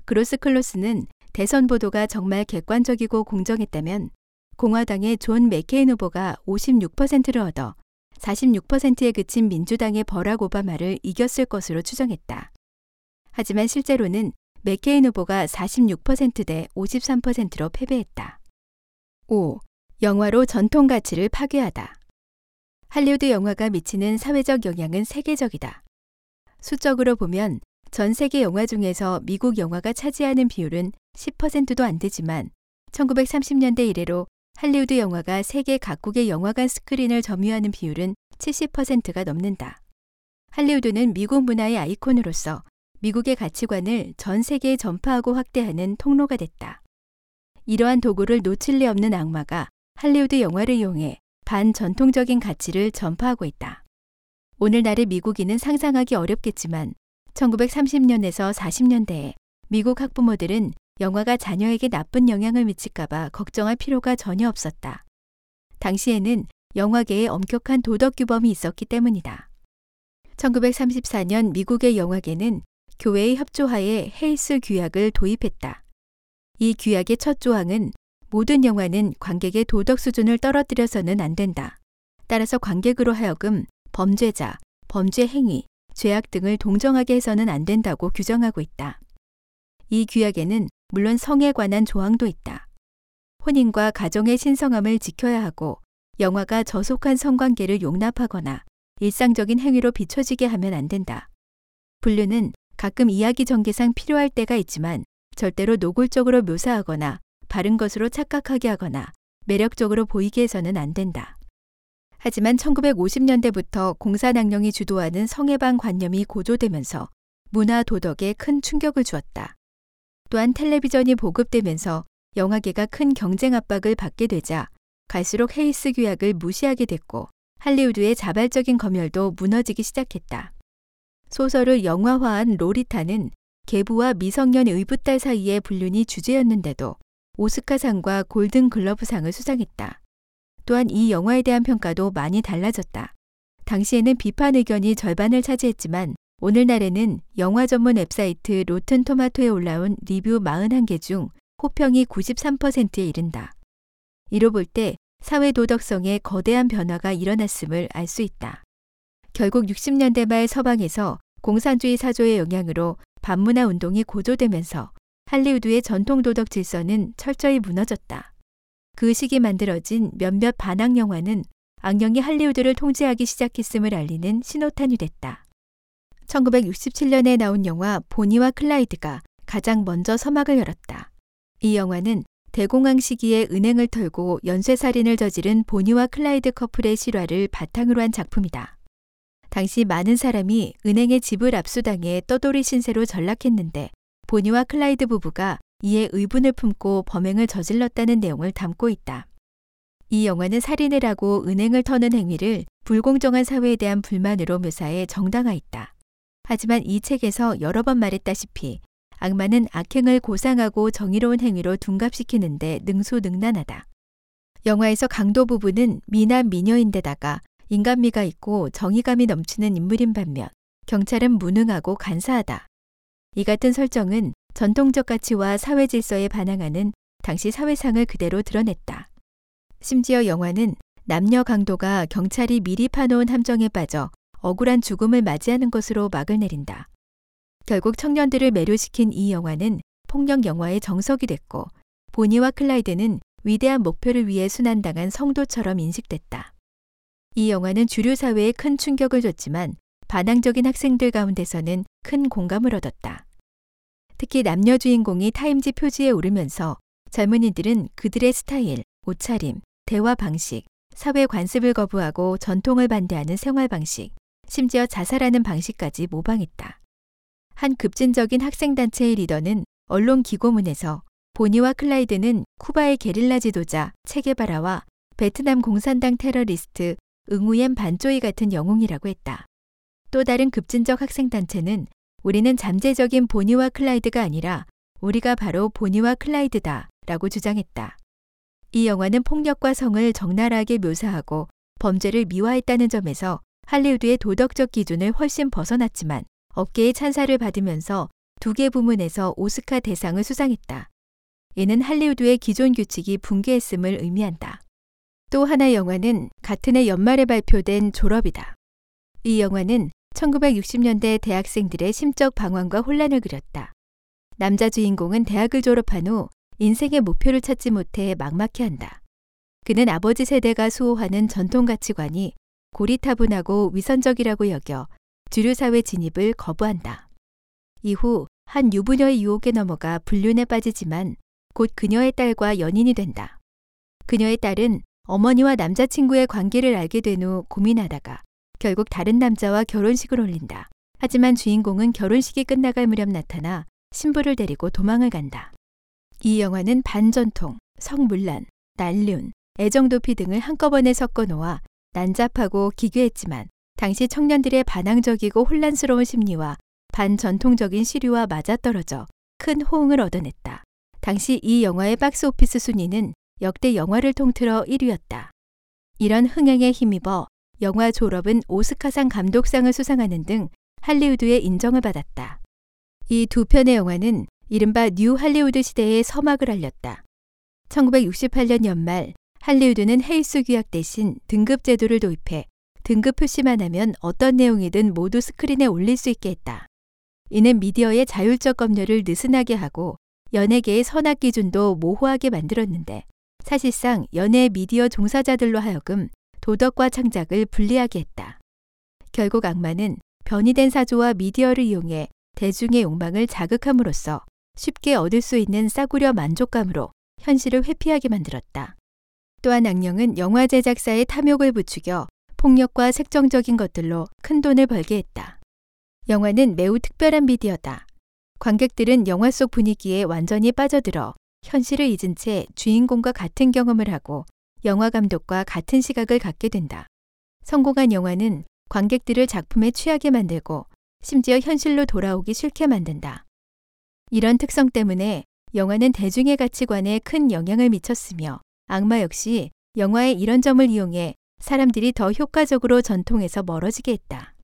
Speaker 1: 그로스클로스는 대선 보도가 정말 객관적이고 공정했다면 공화당의 존 맥케인 후보가 56%를 얻어 46%에 그친 민주당의 버락 오바마를 이겼을 것으로 추정했다. 하지만 실제로는 맥케인 후보가 46%대 53%로 패배했다. 5. 영화로 전통 가치를 파괴하다. 할리우드 영화가 미치는 사회적 영향은 세계적이다. 수적으로 보면 전 세계 영화 중에서 미국 영화가 차지하는 비율은 10%도 안 되지만 1930년대 이래로 할리우드 영화가 세계 각국의 영화관 스크린을 점유하는 비율은 70%가 넘는다. 할리우드는 미국 문화의 아이콘으로서 미국의 가치관을 전 세계에 전파하고 확대하는 통로가 됐다. 이러한 도구를 놓칠 리 없는 악마가 할리우드 영화를 이용해 반전통적인 가치를 전파하고 있다. 오늘날의 미국인은 상상하기 어렵겠지만 1930년에서 40년대에 미국 학부모들은 영화가 자녀에게 나쁜 영향을 미칠까봐 걱정할 필요가 전혀 없었다. 당시에는 영화계에 엄격한 도덕 규범이 있었기 때문이다. 1934년 미국의 영화계는 교회의 협조하에 헤이스 규약을 도입했다. 이 규약의 첫 조항은 모든 영화는 관객의 도덕 수준을 떨어뜨려서는 안 된다. 따라서 관객으로 하여금 범죄자, 범죄 행위, 죄악 등을 동정하게 해서는 안 된다고 규정하고 있다. 이 규약에는 물론 성에 관한 조항도 있다. 혼인과 가정의 신성함을 지켜야 하고 영화가 저속한 성관계를 용납하거나 일상적인 행위로 비춰지게 하면 안 된다. 분류는 가끔 이야기 전개상 필요할 때가 있지만 절대로 노골적으로 묘사하거나 바른 것으로 착각하게 하거나 매력적으로 보이게 해서는 안 된다. 하지만 1950년대부터 공산당령이 주도하는 성해방 관념이 고조되면서 문화 도덕에 큰 충격을 주었다. 또한 텔레비전이 보급되면서 영화계가 큰 경쟁 압박을 받게 되자 갈수록 헤이스 규약을 무시하게 됐고 할리우드의 자발적인 검열도 무너지기 시작했다. 소설을 영화화한 로리타는 계부와 미성년 의붓딸 사이의 불륜이 주제였는데도 오스카상과 골든 글러브상을 수상했다. 또한 이 영화에 대한 평가도 많이 달라졌다. 당시에는 비판 의견이 절반을 차지했지만 오늘날에는 영화 전문 웹사이트 로튼 토마토에 올라온 리뷰 41개 중 호평이 93%에 이른다. 이로 볼 때 사회 도덕성에 거대한 변화가 일어났음을 알 수 있다. 결국 60년대 말 서방에서 공산주의 사조의 영향으로 반문화 운동이 고조되면서 할리우드의 전통 도덕 질서는 철저히 무너졌다. 그 시기 만들어진 몇몇 반악 영화는 악령이 할리우드를 통제하기 시작했음을 알리는 신호탄이 됐다. 1967년에 나온 영화 보니와 클라이드가 가장 먼저 서막을 열었다. 이 영화는 대공황 시기에 은행을 털고 연쇄살인을 저지른 보니와 클라이드 커플의 실화를 바탕으로 한 작품이다. 당시 많은 사람이 은행의 집을 압수당해 떠돌이 신세로 전락했는데 보니와 클라이드 부부가 이에 의분을 품고 범행을 저질렀다는 내용을 담고 있다. 이 영화는 살인을 하고 은행을 터는 행위를 불공정한 사회에 대한 불만으로 묘사해 정당화했다. 하지만 이 책에서 여러 번 말했다시피 악마는 악행을 고상하고 정의로운 행위로 둔갑시키는데 능수능란하다. 영화에서 강도 부부는 미남 미녀인데다가 인간미가 있고 정의감이 넘치는 인물인 반면 경찰은 무능하고 간사하다. 이 같은 설정은 전통적 가치와 사회 질서에 반항하는 당시 사회상을 그대로 드러냈다. 심지어 영화는 남녀 강도가 경찰이 미리 파놓은 함정에 빠져 억울한 죽음을 맞이하는 것으로 막을 내린다. 결국 청년들을 매료시킨 이 영화는 폭력 영화의 정석이 됐고 보니와 클라이드는 위대한 목표를 위해 수난당한 성도처럼 인식됐다. 이 영화는 주류 사회에 큰 충격을 줬지만 반항적인 학생들 가운데서는 큰 공감을 얻었다. 특히 남녀 주인공이 타임지 표지에 오르면서 젊은이들은 그들의 스타일, 옷차림, 대화 방식, 사회 관습을 거부하고 전통을 반대하는 생활 방식, 심지어 자살하는 방식까지 모방했다. 한 급진적인 학생단체의 리더는 언론 기고문에서 보니와 클라이드는 쿠바의 게릴라 지도자 체게바라와 베트남 공산당 테러리스트 응우옌 반조이 같은 영웅이라고 했다. 또 다른 급진적 학생단체는 우리는 잠재적인 보니와 클라이드가 아니라 우리가 바로 보니와 클라이드다 라고 주장했다. 이 영화는 폭력과 성을 적나라하게 묘사하고 범죄를 미화했다는 점에서 할리우드의 도덕적 기준을 훨씬 벗어났지만 업계의 찬사를 받으면서 두 개 부문에서 오스카 대상을 수상했다. 이는 할리우드의 기존 규칙이 붕괴했음을 의미한다. 또 하나의 영화는 같은 해 연말에 발표된 졸업이다. 이 영화는 1960년대 대학생들의 심적 방황과 혼란을 그렸다. 남자 주인공은 대학을 졸업한 후 인생의 목표를 찾지 못해 막막해 한다. 그는 아버지 세대가 수호하는 전통 가치관이 고리타분하고 위선적이라고 여겨 주류 사회 진입을 거부한다. 이후 한 유부녀의 유혹에 넘어가 불륜에 빠지지만 곧 그녀의 딸과 연인이 된다. 그녀의 딸은 어머니와 남자친구의 관계를 알게 된 후 고민하다가 결국 다른 남자와 결혼식을 올린다. 하지만 주인공은 결혼식이 끝나갈 무렵 나타나 신부를 데리고 도망을 간다. 이 영화는 반전통, 성물란, 난륜, 애정도피 등을 한꺼번에 섞어 놓아 난잡하고 기괴했지만 당시 청년들의 반항적이고 혼란스러운 심리와 반전통적인 시류와 맞아떨어져 큰 호응을 얻어냈다. 당시 이 영화의 박스 오피스 순위는 역대 영화를 통틀어 1위였다. 이런 흥행에 힘입어 영화 졸업은 오스카상 감독상을 수상하는 등 할리우드의 인정을 받았다. 이 두 편의 영화는 이른바 뉴 할리우드 시대의 서막을 알렸다. 1968년 연말 할리우드는 헤이스 규약 대신 등급 제도를 도입해 등급 표시만 하면 어떤 내용이든 모두 스크린에 올릴 수 있게 했다. 이는 미디어의 자율적 검열을 느슨하게 하고 연예계의 선악 기준도 모호하게 만들었는데 사실상 연예 미디어 종사자들로 하여금 도덕과 창작을 분리하게 했다. 결국 악마는 변이된 사조와 미디어를 이용해 대중의 욕망을 자극함으로써 쉽게 얻을 수 있는 싸구려 만족감으로 현실을 회피하게 만들었다. 또한 악령은 영화 제작사의 탐욕을 부추겨 폭력과 색정적인 것들로 큰 돈을 벌게 했다. 영화는 매우 특별한 미디어다. 관객들은 영화 속 분위기에 완전히 빠져들어 현실을 잊은 채 주인공과 같은 경험을 하고 영화 감독과 같은 시각을 갖게 된다. 성공한 영화는 관객들을 작품에 취하게 만들고 심지어 현실로 돌아오기 싫게 만든다. 이런 특성 때문에 영화는 대중의 가치관에 큰 영향을 미쳤으며 악마 역시 영화의 이런 점을 이용해 사람들이 더 효과적으로 전통에서 멀어지게 했다.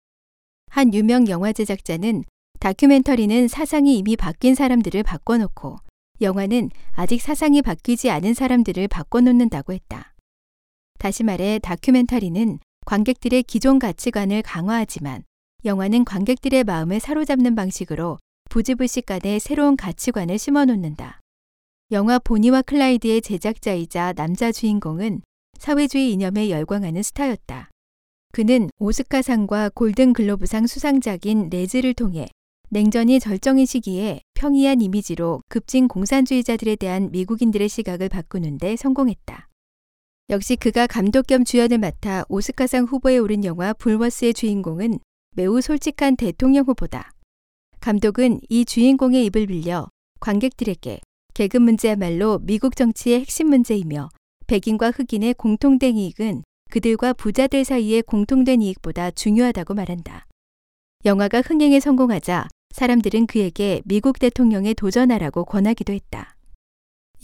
Speaker 1: 한 유명 영화 제작자는 다큐멘터리는 사상이 이미 바뀐 사람들을 바꿔놓고 영화는 아직 사상이 바뀌지 않은 사람들을 바꿔놓는다고 했다. 다시 말해 다큐멘터리는 관객들의 기존 가치관을 강화하지만 영화는 관객들의 마음을 사로잡는 방식으로 부지불식 간에 새로운 가치관을 심어놓는다. 영화 보니와 클라이드의 제작자이자 남자 주인공은 사회주의 이념에 열광하는 스타였다. 그는 오스카상과 골든글로브상 수상작인 레즈를 통해 냉전이 절정의 시기에 평이한 이미지로 급진 공산주의자들에 대한 미국인들의 시각을 바꾸는데 성공했다. 역시 그가 감독 겸 주연을 맡아 오스카상 후보에 오른 영화 불워스의 주인공은 매우 솔직한 대통령 후보다. 감독은 이 주인공의 입을 빌려 관객들에게 계급 문제야말로 미국 정치의 핵심 문제이며 백인과 흑인의 공통된 이익은 그들과 부자들 사이의 공통된 이익보다 중요하다고 말한다. 영화가 흥행에 성공하자 사람들은 그에게 미국 대통령에 도전하라고 권하기도 했다.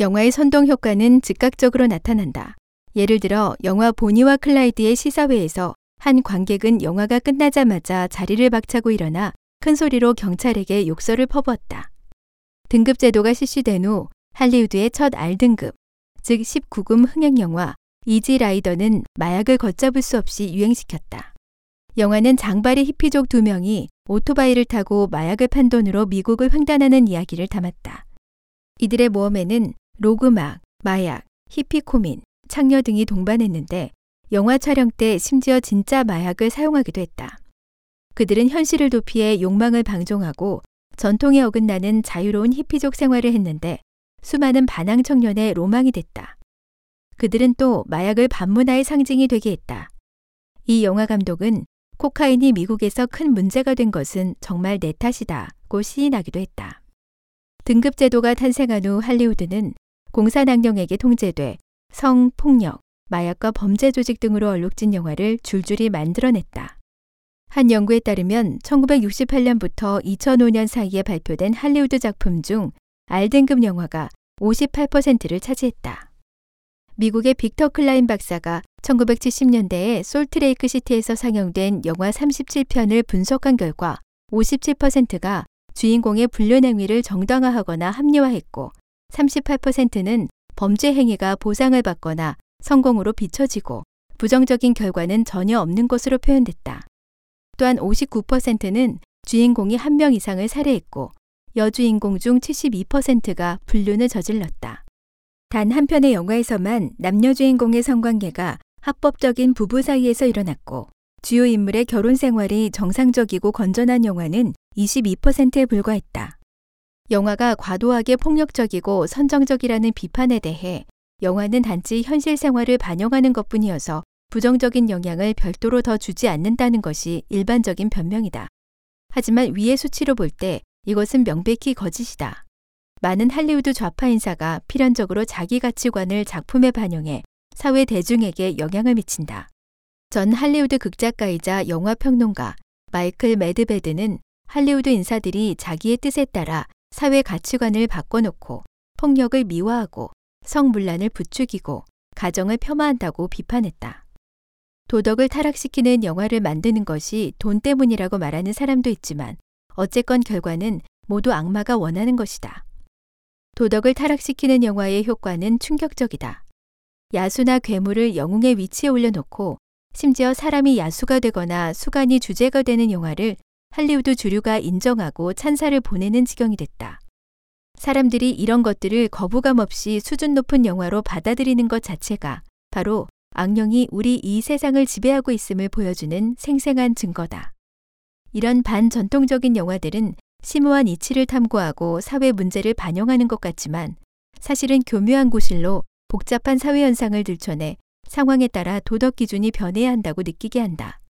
Speaker 1: 영화의 선동 효과는 즉각적으로 나타난다. 예를 들어 영화 보니와 클라이드의 시사회에서 한 관객은 영화가 끝나자마자 자리를 박차고 일어나 큰 소리로 경찰에게 욕설을 퍼부었다. 등급 제도가 실시된 후 할리우드의 첫 R등급, 즉 19금 흥행 영화 이지 라이더는 마약을 걷잡을 수 없이 유행시켰다. 영화는 장발의 히피족 두 명이 오토바이를 타고 마약을 판 돈으로 미국을 횡단하는 이야기를 담았다. 이들의 모험에는 로그막, 마약, 히피 코민, 창녀 등이 동반했는데 영화 촬영 때 심지어 진짜 마약을 사용하기도 했다. 그들은 현실을 도피해 욕망을 방종하고 전통에 어긋나는 자유로운 히피족 생활을 했는데 수많은 반항 청년의 로망이 됐다. 그들은 또 마약을 반문화의 상징이 되게 했다. 이 영화 감독은 코카인이 미국에서 큰 문제가 된 것은 정말 내 탓이다고 시인하기도 했다. 등급 제도가 탄생한 후 할리우드는 공산당령에게 통제돼 성, 폭력, 마약과 범죄 조직 등으로 얼룩진 영화를 줄줄이 만들어냈다. 한 연구에 따르면 1968년부터 2005년 사이에 발표된 할리우드 작품 중 R등급 영화가 58%를 차지했다. 미국의 빅터 클라인 박사가 1970년대에 솔트레이크 시티에서 상영된 영화 37편을 분석한 결과 57%가 주인공의 불륜 행위를 정당화하거나 합리화했고 38%는 범죄 행위가 보상을 받거나 성공으로 비춰지고 부정적인 결과는 전혀 없는 것으로 표현됐다. 또한 59%는 주인공이 한 명 이상을 살해했고 여주인공 중 72%가 불륜을 저질렀다. 단 한 편의 영화에서만 남녀 주인공의 성관계가 합법적인 부부 사이에서 일어났고 주요 인물의 결혼 생활이 정상적이고 건전한 영화는 22%에 불과했다. 영화가 과도하게 폭력적이고 선정적이라는 비판에 대해 영화는 단지 현실 생활을 반영하는 것 뿐이어서 부정적인 영향을 별도로 더 주지 않는다는 것이 일반적인 변명이다. 하지만 위의 수치로 볼 때 이것은 명백히 거짓이다. 많은 할리우드 좌파 인사가 필연적으로 자기 가치관을 작품에 반영해 사회 대중에게 영향을 미친다. 전 할리우드 극작가이자 영화 평론가 마이클 매드베드는 할리우드 인사들이 자기의 뜻에 따라 사회 가치관을 바꿔놓고 폭력을 미화하고 성문란을 부추기고 가정을 폄하한다고 비판했다. 도덕을 타락시키는 영화를 만드는 것이 돈 때문이라고 말하는 사람도 있지만 어쨌건 결과는 모두 악마가 원하는 것이다. 도덕을 타락시키는 영화의 효과는 충격적이다. 야수나 괴물을 영웅의 위치에 올려놓고 심지어 사람이 야수가 되거나 수간이 주제가 되는 영화를 할리우드 주류가 인정하고 찬사를 보내는 지경이 됐다. 사람들이 이런 것들을 거부감 없이 수준 높은 영화로 받아들이는 것 자체가 바로 악령이 우리 이 세상을 지배하고 있음을 보여주는 생생한 증거다. 이런 반전통적인 영화들은 심오한 이치를 탐구하고 사회 문제를 반영하는 것 같지만 사실은 교묘한 구실로 복잡한 사회 현상을 들춰내 상황에 따라 도덕 기준이 변해야 한다고 느끼게 한다.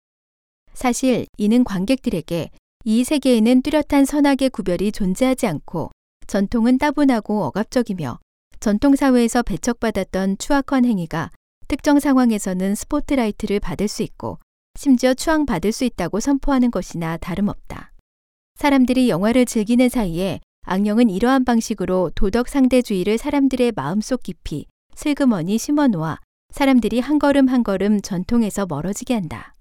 Speaker 1: 사실 이는 관객들에게 이 세계에는 뚜렷한 선악의 구별이 존재하지 않고 전통은 따분하고 억압적이며 전통 사회에서 배척받았던 추악한 행위가 특정 상황에서는 스포트라이트를 받을 수 있고 심지어 추앙받을 수 있다고 선포하는 것이나 다름없다. 사람들이 영화를 즐기는 사이에 악령은 이러한 방식으로 도덕 상대주의를 사람들의 마음속 깊이 슬그머니 심어놓아 사람들이 한 걸음 한 걸음 전통에서 멀어지게 한다.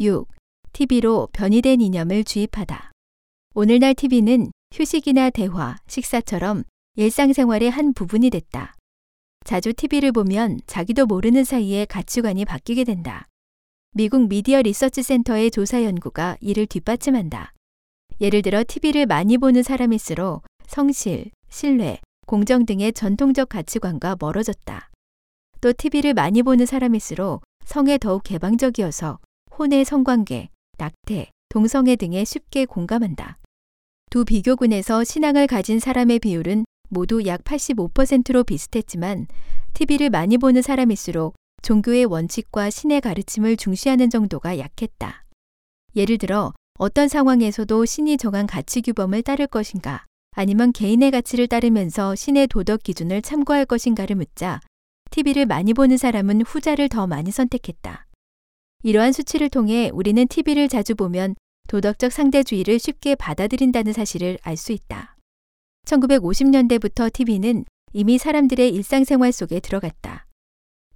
Speaker 1: 6. TV로 변이된 이념을 주입하다. 오늘날 TV는 휴식이나 대화, 식사처럼 일상생활의 한 부분이 됐다. 자주 TV를 보면 자기도 모르는 사이에 가치관이 바뀌게 된다. 미국 미디어 리서치 센터의 조사 연구가 이를 뒷받침한다. 예를 들어 TV를 많이 보는 사람일수록 성실, 신뢰, 공정 등의 전통적 가치관과 멀어졌다. 또 TV를 많이 보는 사람일수록 성에 더욱 개방적이어서 혼의 성관계, 낙태, 동성애 등에 쉽게 공감한다. 두 비교군에서 신앙을 가진 사람의 비율은 모두 약 85%로 비슷했지만 TV를 많이 보는 사람일수록 종교의 원칙과 신의 가르침을 중시하는 정도가 약했다. 예를 들어 어떤 상황에서도 신이 정한 가치 규범을 따를 것인가 아니면 개인의 가치를 따르면서 신의 도덕 기준을 참고할 것인가를 묻자 TV를 많이 보는 사람은 후자를 더 많이 선택했다. 이러한 수치를 통해 우리는 TV를 자주 보면 도덕적 상대주의를 쉽게 받아들인다는 사실을 알 수 있다. 1950년대부터 TV는 이미 사람들의 일상생활 속에 들어갔다.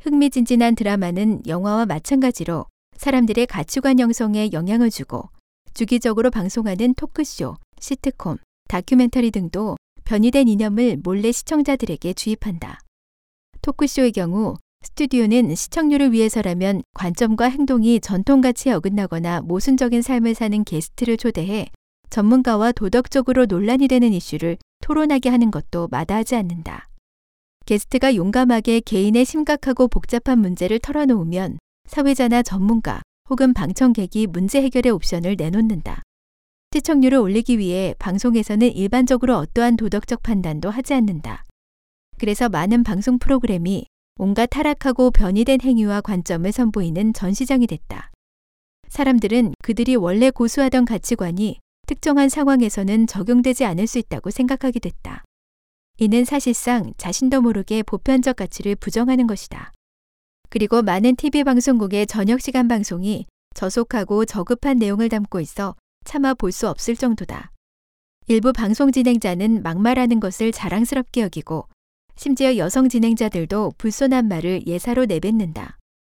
Speaker 1: 흥미진진한 드라마는 영화와 마찬가지로 사람들의 가치관 형성에 영향을 주고 주기적으로 방송하는 토크쇼, 시트콤, 다큐멘터리 등도 변이된 이념을 몰래 시청자들에게 주입한다. 토크쇼의 경우 스튜디오는 시청률을 위해서라면 관점과 행동이 전통가치에 어긋나거나 모순적인 삶을 사는 게스트를 초대해 전문가와 도덕적으로 논란이 되는 이슈를 토론하게 하는 것도 마다하지 않는다. 게스트가 용감하게 개인의 심각하고 복잡한 문제를 털어놓으면 사회자나 전문가 혹은 방청객이 문제 해결의 옵션을 내놓는다. 시청률을 올리기 위해 방송에서는 일반적으로 어떠한 도덕적 판단도 하지 않는다. 그래서 많은 방송 프로그램이 온갖 타락하고 변이된 행위와 관점을 선보이는 전시장이 됐다. 사람들은 그들이 원래 고수하던 가치관이 특정한 상황에서는 적용되지 않을 수 있다고 생각하게 됐다. 이는 사실상 자신도 모르게 보편적 가치를 부정하는 것이다. 그리고 많은 TV 방송국의 저녁 시간 방송이 저속하고 저급한 내용을 담고 있어 차마 볼 수 없을 정도다. 일부 방송 진행자는 막말하는 것을 자랑스럽게 여기고 심지어 여성 진행자들도 불손한 말을 예사로 내뱉는다.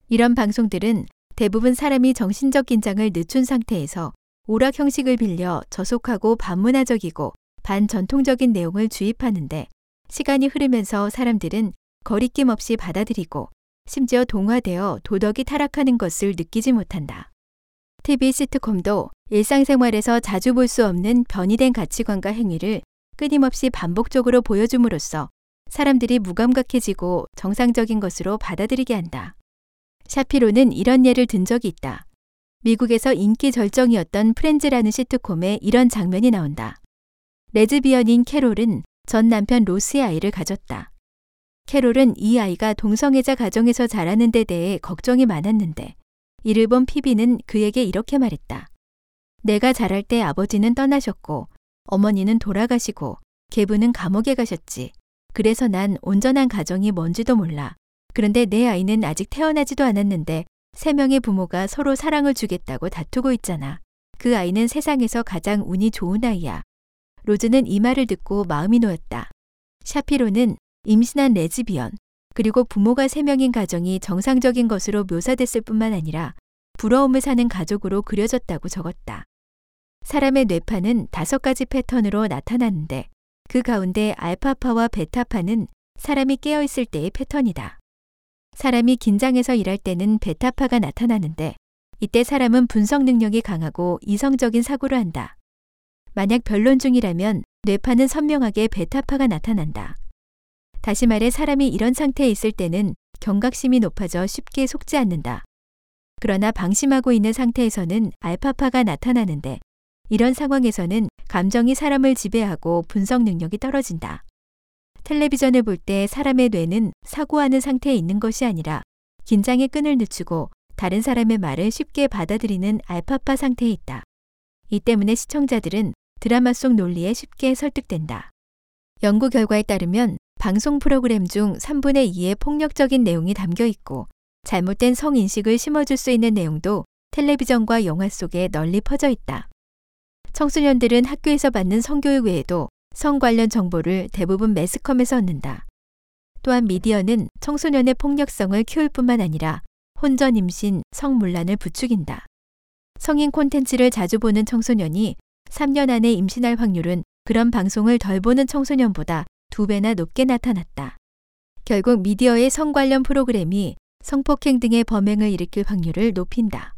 Speaker 1: 이런 방송들은 대부분 사람이 정신적 긴장을 늦춘 상태에서 오락 형식을 빌려 저속하고 반문화적이고 반전통적인 내용을 주입하는데 시간이 흐르면서 사람들은 거리낌 없이 받아들이고 심지어 동화되어 도덕이 타락하는 것을 느끼지 못한다. TV 시트콤도 일상생활에서 자주 볼 수 없는 변이된 가치관과 행위를 끊임없이 반복적으로 보여줌으로써 사람들이 무감각해지고 정상적인 것으로 받아들이게 한다. 샤피로는 이런 예를 든 적이 있다. 미국에서 인기 절정이었던 프렌즈라는 시트콤에 이런 장면이 나온다. 레즈비언인 캐롤은 전 남편 로스의 아이를 가졌다. 캐롤은 이 아이가 동성애자 가정에서 자라는 데 대해 걱정이 많았는데 이를 본 피비는 그에게 이렇게 말했다. 내가 자랄 때 아버지는 떠나셨고 어머니는 돌아가시고 계부는 감옥에 가셨지. 그래서 난 온전한 가정이 뭔지도 몰라. 그런데 내 아이는 아직 태어나지도 않았는데 세 명의 부모가 서로 사랑을 주겠다고 다투고 있잖아. 그 아이는 세상에서 가장 운이 좋은 아이야. 로즈는 이 말을 듣고 마음이 놓였다. 샤피로는 임신한 레즈비언, 그리고 부모가 세 명인 가정이 정상적인 것으로 묘사됐을 뿐만 아니라 부러움을 사는 가족으로 그려졌다고 적었다. 사람의 뇌파는 다섯 가지 패턴으로 나타나는데 그 가운데 알파파와 베타파는 사람이 깨어있을 때의 패턴이다. 사람이 긴장해서 일할 때는 베타파가 나타나는데 이때 사람은 분석 능력이 강하고 이성적인 사고를 한다. 만약 변론 중이라면 뇌파는 선명하게 베타파가 나타난다. 다시 말해 사람이 이런 상태에 있을 때는 경각심이 높아져 쉽게 속지 않는다. 그러나 방심하고 있는 상태에서는 알파파가 나타나는데 이런 상황에서는 감정이 사람을 지배하고 분석 능력이 떨어진다. 텔레비전을 볼 때 사람의 뇌는 사고하는 상태에 있는 것이 아니라 긴장의 끈을 늦추고 다른 사람의 말을 쉽게 받아들이는 알파파 상태에 있다. 이 때문에 시청자들은 드라마 속 논리에 쉽게 설득된다. 연구 결과에 따르면 방송 프로그램 중 3분의 2의 폭력적인 내용이 담겨 있고 잘못된 성인식을 심어줄 수 있는 내용도 텔레비전과 영화 속에 널리 퍼져 있다. 청소년들은 학교에서 받는 성교육 외에도 성 관련 정보를 대부분 매스컴에서 얻는다. 또한 미디어는 청소년의 폭력성을 키울 뿐만 아니라 혼전 임신, 성문란을 부추긴다. 성인 콘텐츠를 자주 보는 청소년이 3년 안에 임신할 확률은 그런 방송을 덜 보는 청소년보다 두 배나 높게 나타났다. 결국 미디어의 성 관련 프로그램이 성폭행 등의 범행을 일으킬 확률을 높인다.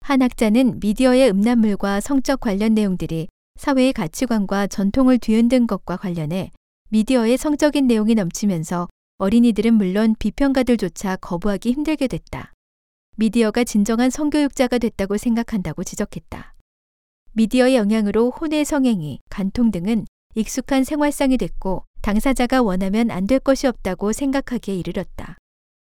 Speaker 1: 한 학자는 미디어의 음란물과 성적 관련 내용들이 사회의 가치관과 전통을 뒤흔든 것과 관련해 미디어의 성적인 내용이 넘치면서 어린이들은 물론 비평가들조차 거부하기 힘들게 됐다. 미디어가 진정한 성교육자가 됐다고 생각한다고 지적했다. 미디어의 영향으로 혼의 성행위, 간통 등은 익숙한 생활상이 됐고 당사자가 원하면 안 될 것이 없다고 생각하기에 이르렀다.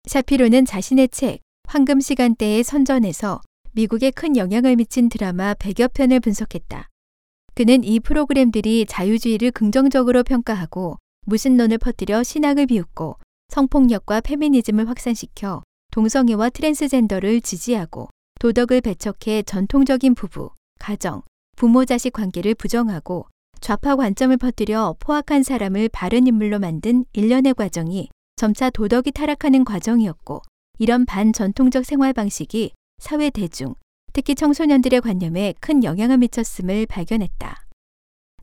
Speaker 1: 샤피로는 자신의 책 황금 시간대의 선전에서 미국에 큰 영향을 미친 드라마 100여 편을 분석했다. 그는 이 프로그램들이 자유주의를 긍정적으로 평가하고 무신론을 퍼뜨려 신앙을 비웃고 성폭력과 페미니즘을 확산시켜 동성애와 트랜스젠더를 지지하고 도덕을 배척해 전통적인 부부, 가정, 부모 자식 관계를 부정하고 좌파 관점을 퍼뜨려 포악한 사람을 바른 인물로 만든 일련의 과정이 점차 도덕이 타락하는 과정이었고 이런 반전통적 생활 방식이 사회 대중, 특히 청소년들의 관념에 큰 영향을 미쳤음을 발견했다.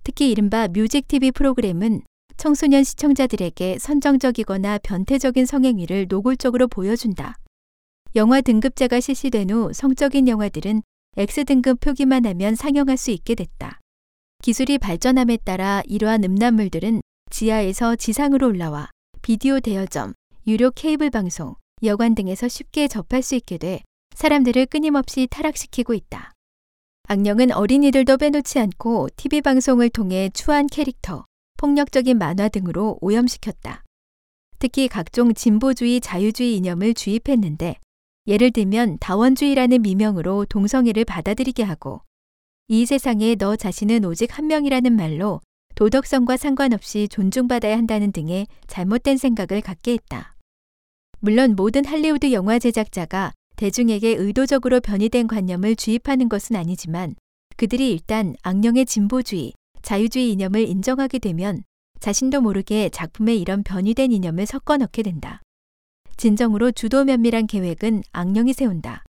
Speaker 1: 특히 이른바 뮤직 TV 프로그램은 청소년 시청자들에게 선정적이거나 변태적인 성행위를 노골적으로 보여준다. 영화 등급제가 실시된 후 성적인 영화들은 X등급 표기만 하면 상영할 수 있게 됐다. 기술이 발전함에 따라 이러한 음란물들은 지하에서 지상으로 올라와 비디오 대여점, 유료 케이블 방송, 여관 등에서 쉽게 접할 수 있게 돼 사람들을 끊임없이 타락시키고 있다. 악령은 어린이들도 빼놓지 않고 TV 방송을 통해 추한 캐릭터, 폭력적인 만화 등으로 오염시켰다. 특히 각종 진보주의 자유주의 이념을 주입했는데 예를 들면 다원주의라는 미명으로 동성애를 받아들이게 하고 이 세상에 너 자신은 오직 한 명이라는 말로 도덕성과 상관없이 존중받아야 한다는 등의 잘못된 생각을 갖게 했다. 물론 모든 할리우드 영화 제작자가 대중에게 의도적으로 변이된 관념을 주입하는 것은 아니지만 그들이 일단 악령의 진보주의, 자유주의 이념을 인정하게 되면 자신도 모르게 작품에 이런 변이된 이념을 섞어 넣게 된다. 진정으로 주도 면밀한 계획은 악령이 세운다.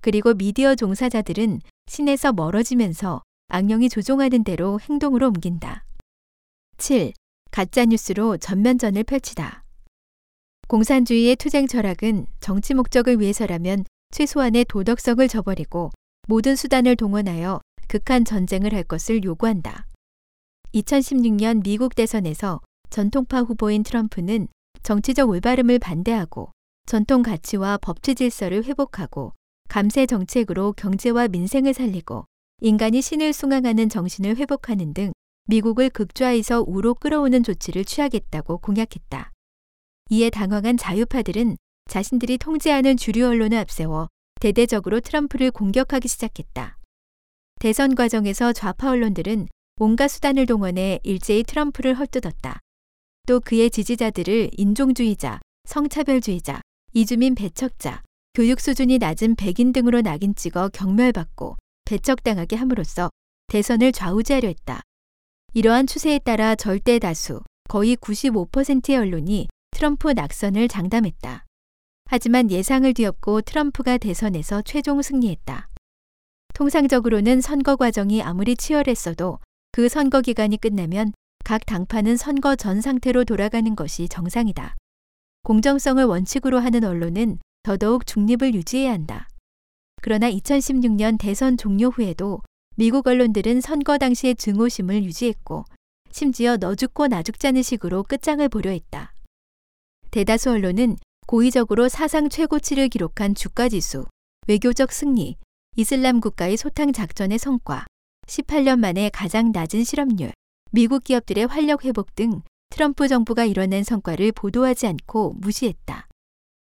Speaker 1: 그리고 미디어 종사자들은 신에서 멀어지면서 악령이 조종하는 대로 행동으로 옮긴다. 7. 가짜뉴스로 전면전을 펼치다. 공산주의의 투쟁 철학은 정치 목적을 위해서라면 최소한의 도덕성을 저버리고 모든 수단을 동원하여 극한 전쟁을 할 것을 요구한다. 2016년 미국 대선에서 전통파 후보인 트럼프는 정치적 올바름을 반대하고 전통 가치와 법치 질서를 회복하고 감세 정책으로 경제와 민생을 살리고 인간이 신을 숭앙하는 정신을 회복하는 등 미국을 극좌에서 우로 끌어오는 조치를 취하겠다고 공약했다. 이에 당황한 자유파들은 자신들이 통제하는 주류 언론을 앞세워 대대적으로 트럼프를 공격하기 시작했다. 대선 과정에서 좌파 언론들은 온갖 수단을 동원해 일제히 트럼프를 헐뜯었다. 또 그의 지지자들을 인종주의자, 성차별주의자, 이주민 배척자, 교육 수준이 낮은 백인 등으로 낙인 찍어 경멸받고 배척당하게 함으로써 대선을 좌우지하려 했다. 이러한 추세에 따라 절대 다수, 거의 95%의 언론이 트럼프 낙선을 장담했다. 하지만 예상을 뒤엎고 트럼프가 대선에서 최종 승리했다. 통상적으로는 선거 과정이 아무리 치열했어도 그 선거 기간이 끝나면 각 당파는 선거 전 상태로 돌아가는 것이 정상이다. 공정성을 원칙으로 하는 언론은 더더욱 중립을 유지해야 한다. 그러나 2016년 대선 종료 후에도 미국 언론들은 선거 당시의 증오심을 유지했고 심지어 너 죽고 나 죽자는 식으로 끝장을 보려 했다. 대다수 언론은 고의적으로 사상 최고치를 기록한 주가 지수, 외교적 승리, 이슬람 국가의 소탕 작전의 성과, 18년 만에 가장 낮은 실업률, 미국 기업들의 활력 회복 등 트럼프 정부가 이뤄낸 성과를 보도하지 않고 무시했다.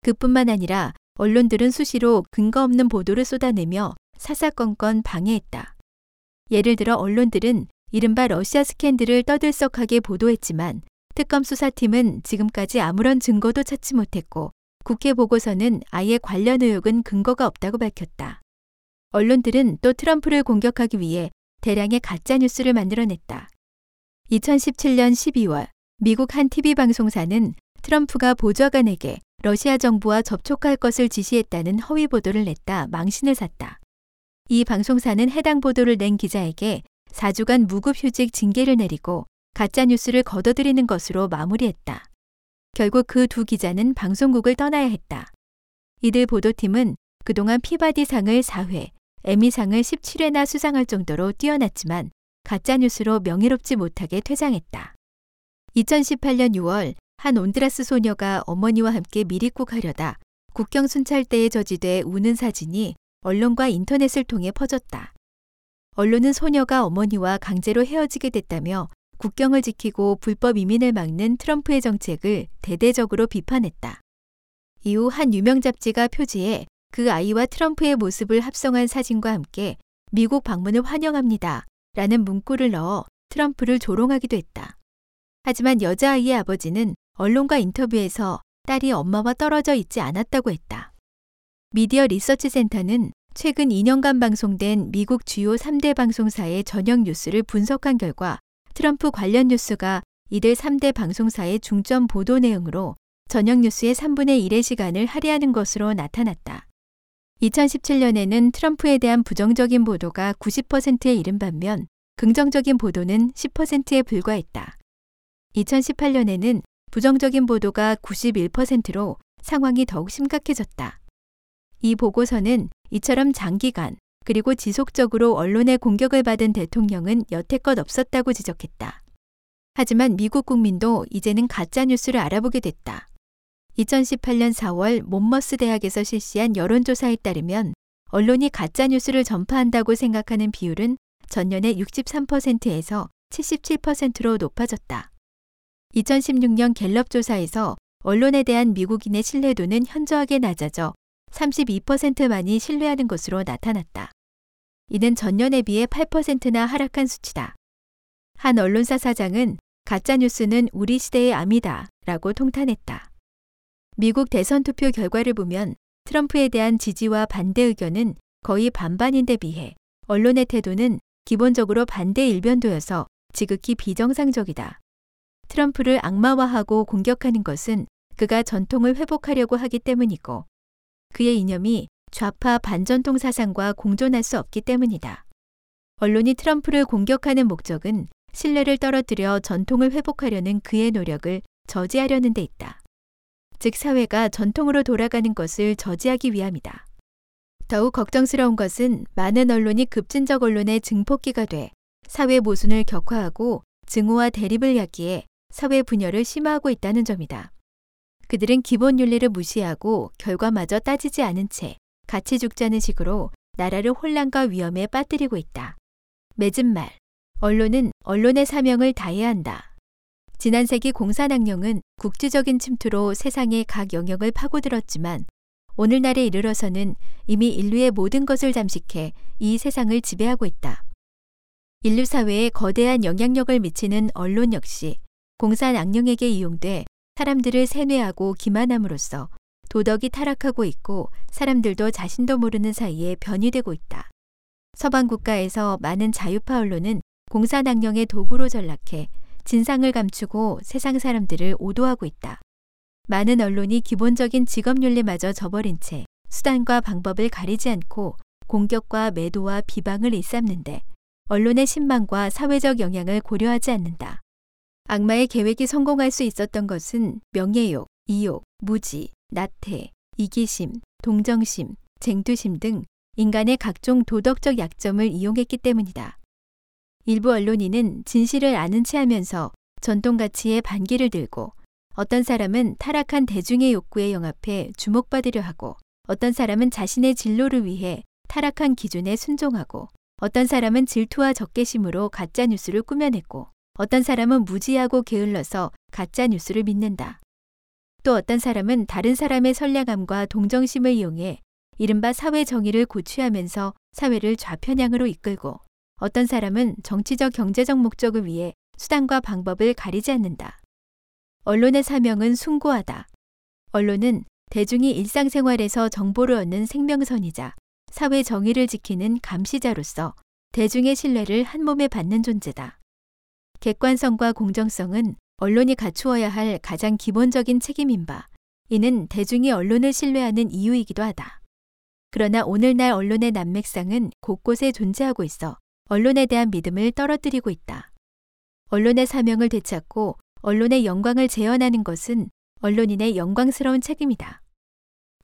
Speaker 1: 그뿐만 아니라 언론들은 수시로 근거 없는 보도를 쏟아내며 사사건건 방해했다. 예를 들어 언론들은 이른바 러시아 스캔들을 떠들썩하게 보도했지만 특검 수사팀은 지금까지 아무런 증거도 찾지 못했고 국회 보고서는 아예 관련 의혹은 근거가 없다고 밝혔다. 언론들은 또 트럼프를 공격하기 위해 대량의 가짜 뉴스를 만들어냈다. 2017년 12월 미국 한 TV 방송사는 트럼프가 보좌관에게 러시아 정부와 접촉할 것을 지시했다는 허위 보도를 냈다 망신을 샀다. 이 방송사는 해당 보도를 낸 기자에게 4주간 무급휴직 징계를 내리고 가짜 뉴스를 걷어들이는 것으로 마무리했다. 결국 그 두 기자는 방송국을 떠나야 했다. 이들 보도팀은 그동안 피바디상을 4회, 에미상을 17회나 수상할 정도로 뛰어났지만 가짜 뉴스로 명예롭지 못하게 퇴장했다. 2018년 6월 한 온드라스 소녀가 어머니와 함께 미리국 하려다 국경 순찰대에 저지돼 우는 사진이 언론과 인터넷을 통해 퍼졌다. 언론은 소녀가 어머니와 강제로 헤어지게 됐다며 국경을 지키고 불법 이민을 막는 트럼프의 정책을 대대적으로 비판했다. 이후 한 유명 잡지가 표지에 그 아이와 트럼프의 모습을 합성한 사진과 함께 미국 방문을 환영합니다. 라는 문구를 넣어 트럼프를 조롱하기도 했다. 하지만 여자아이의 아버지는 언론과 인터뷰에서 딸이 엄마와 떨어져 있지 않았다고 했다. 미디어 리서치 센터는 최근 2년간 방송된 미국 주요 3대 방송사의 저녁 뉴스를 분석한 결과 트럼프 관련 뉴스가 이들 3대 방송사의 중점 보도 내용으로 저녁 뉴스의 3분의 1의 시간을 할애하는 것으로 나타났다. 2017년에는 트럼프에 대한 부정적인 보도가 90%에 이른 반면 긍정적인 보도는 10%에 불과했다. 2018년에는 부정적인 보도가 91%로 상황이 더욱 심각해졌다. 이 보고서는 이처럼 장기간 그리고 지속적으로 언론의 공격을 받은 대통령은 여태껏 없었다고 지적했다. 하지만 미국 국민도 이제는 가짜 뉴스를 알아보게 됐다. 2018년 4월 몬머스 대학에서 실시한 여론조사에 따르면 언론이 가짜 뉴스를 전파한다고 생각하는 비율은 전년의 63%에서 77%로 높아졌다. 2016년 갤럽 조사에서 언론에 대한 미국인의 신뢰도는 현저하게 낮아져 32%만이 신뢰하는 것으로 나타났다. 이는 전년에 비해 8%나 하락한 수치다. 한 언론사 사장은 가짜뉴스는 우리 시대의 암이다 라고 통탄했다. 미국 대선 투표 결과를 보면 트럼프에 대한 지지와 반대 의견은 거의 반반인데 비해 언론의 태도는 기본적으로 반대 일변도여서 지극히 비정상적이다. 트럼프를 악마화하고 공격하는 것은 그가 전통을 회복하려고 하기 때문이고 그의 이념이 좌파 반전통 사상과 공존할 수 없기 때문이다. 언론이 트럼프를 공격하는 목적은 신뢰를 떨어뜨려 전통을 회복하려는 그의 노력을 저지하려는 데 있다. 즉, 사회가 전통으로 돌아가는 것을 저지하기 위함이다. 더욱 걱정스러운 것은 많은 언론이 급진적 언론의 증폭기가 돼 사회 모순을 격화하고 증오와 대립을 야기해 사회 분열을 심화하고 있다는 점이다. 그들은 기본 윤리를 무시하고 결과마저 따지지 않은 채 같이 죽자는 식으로 나라를 혼란과 위험에 빠뜨리고 있다. 맺은 말. 언론은 언론의 사명을 다해야 한다. 지난 세기 공산학령은 국지적인 침투로 세상의 각 영역을 파고들었지만 오늘날에 이르러서는 이미 인류의 모든 것을 잠식해 이 세상을 지배하고 있다. 인류 사회에 거대한 영향력을 미치는 언론 역시 공산 악령에게 이용돼 사람들을 세뇌하고 기만함으로써 도덕이 타락하고 있고 사람들도 자신도 모르는 사이에 변이되고 있다. 서방 국가에서 많은 자유파 언론은 공산 악령의 도구로 전락해 진상을 감추고 세상 사람들을 오도하고 있다. 많은 언론이 기본적인 직업 윤리마저 저버린 채 수단과 방법을 가리지 않고 공격과 매도와 비방을 일삼는데 언론의 신망과 사회적 영향을 고려하지 않는다. 악마의 계획이 성공할 수 있었던 것은 명예욕, 이욕, 무지, 나태, 이기심, 동정심, 쟁투심 등 인간의 각종 도덕적 약점을 이용했기 때문이다. 일부 언론인은 진실을 아는 체 하면서 전통 가치에 반기를 들고 어떤 사람은 타락한 대중의 욕구에 영합해 주목받으려 하고 어떤 사람은 자신의 진로를 위해 타락한 기준에 순종하고 어떤 사람은 질투와 적개심으로 가짜 뉴스를 꾸며냈고 어떤 사람은 무지하고 게을러서 가짜 뉴스를 믿는다. 또 어떤 사람은 다른 사람의 선량함과 동정심을 이용해 이른바 사회 정의를 고취하면서 사회를 좌편향으로 이끌고 어떤 사람은 정치적 경제적 목적을 위해 수단과 방법을 가리지 않는다. 언론의 사명은 숭고하다. 언론은 대중이 일상생활에서 정보를 얻는 생명선이자 사회 정의를 지키는 감시자로서 대중의 신뢰를 한 몸에 받는 존재다. 객관성과 공정성은 언론이 갖추어야 할 가장 기본적인 책임인 바, 이는 대중이 언론을 신뢰하는 이유이기도 하다. 그러나 오늘날 언론의 난맥상은 곳곳에 존재하고 있어 언론에 대한 믿음을 떨어뜨리고 있다. 언론의 사명을 되찾고 언론의 영광을 재현하는 것은 언론인의 영광스러운 책임이다.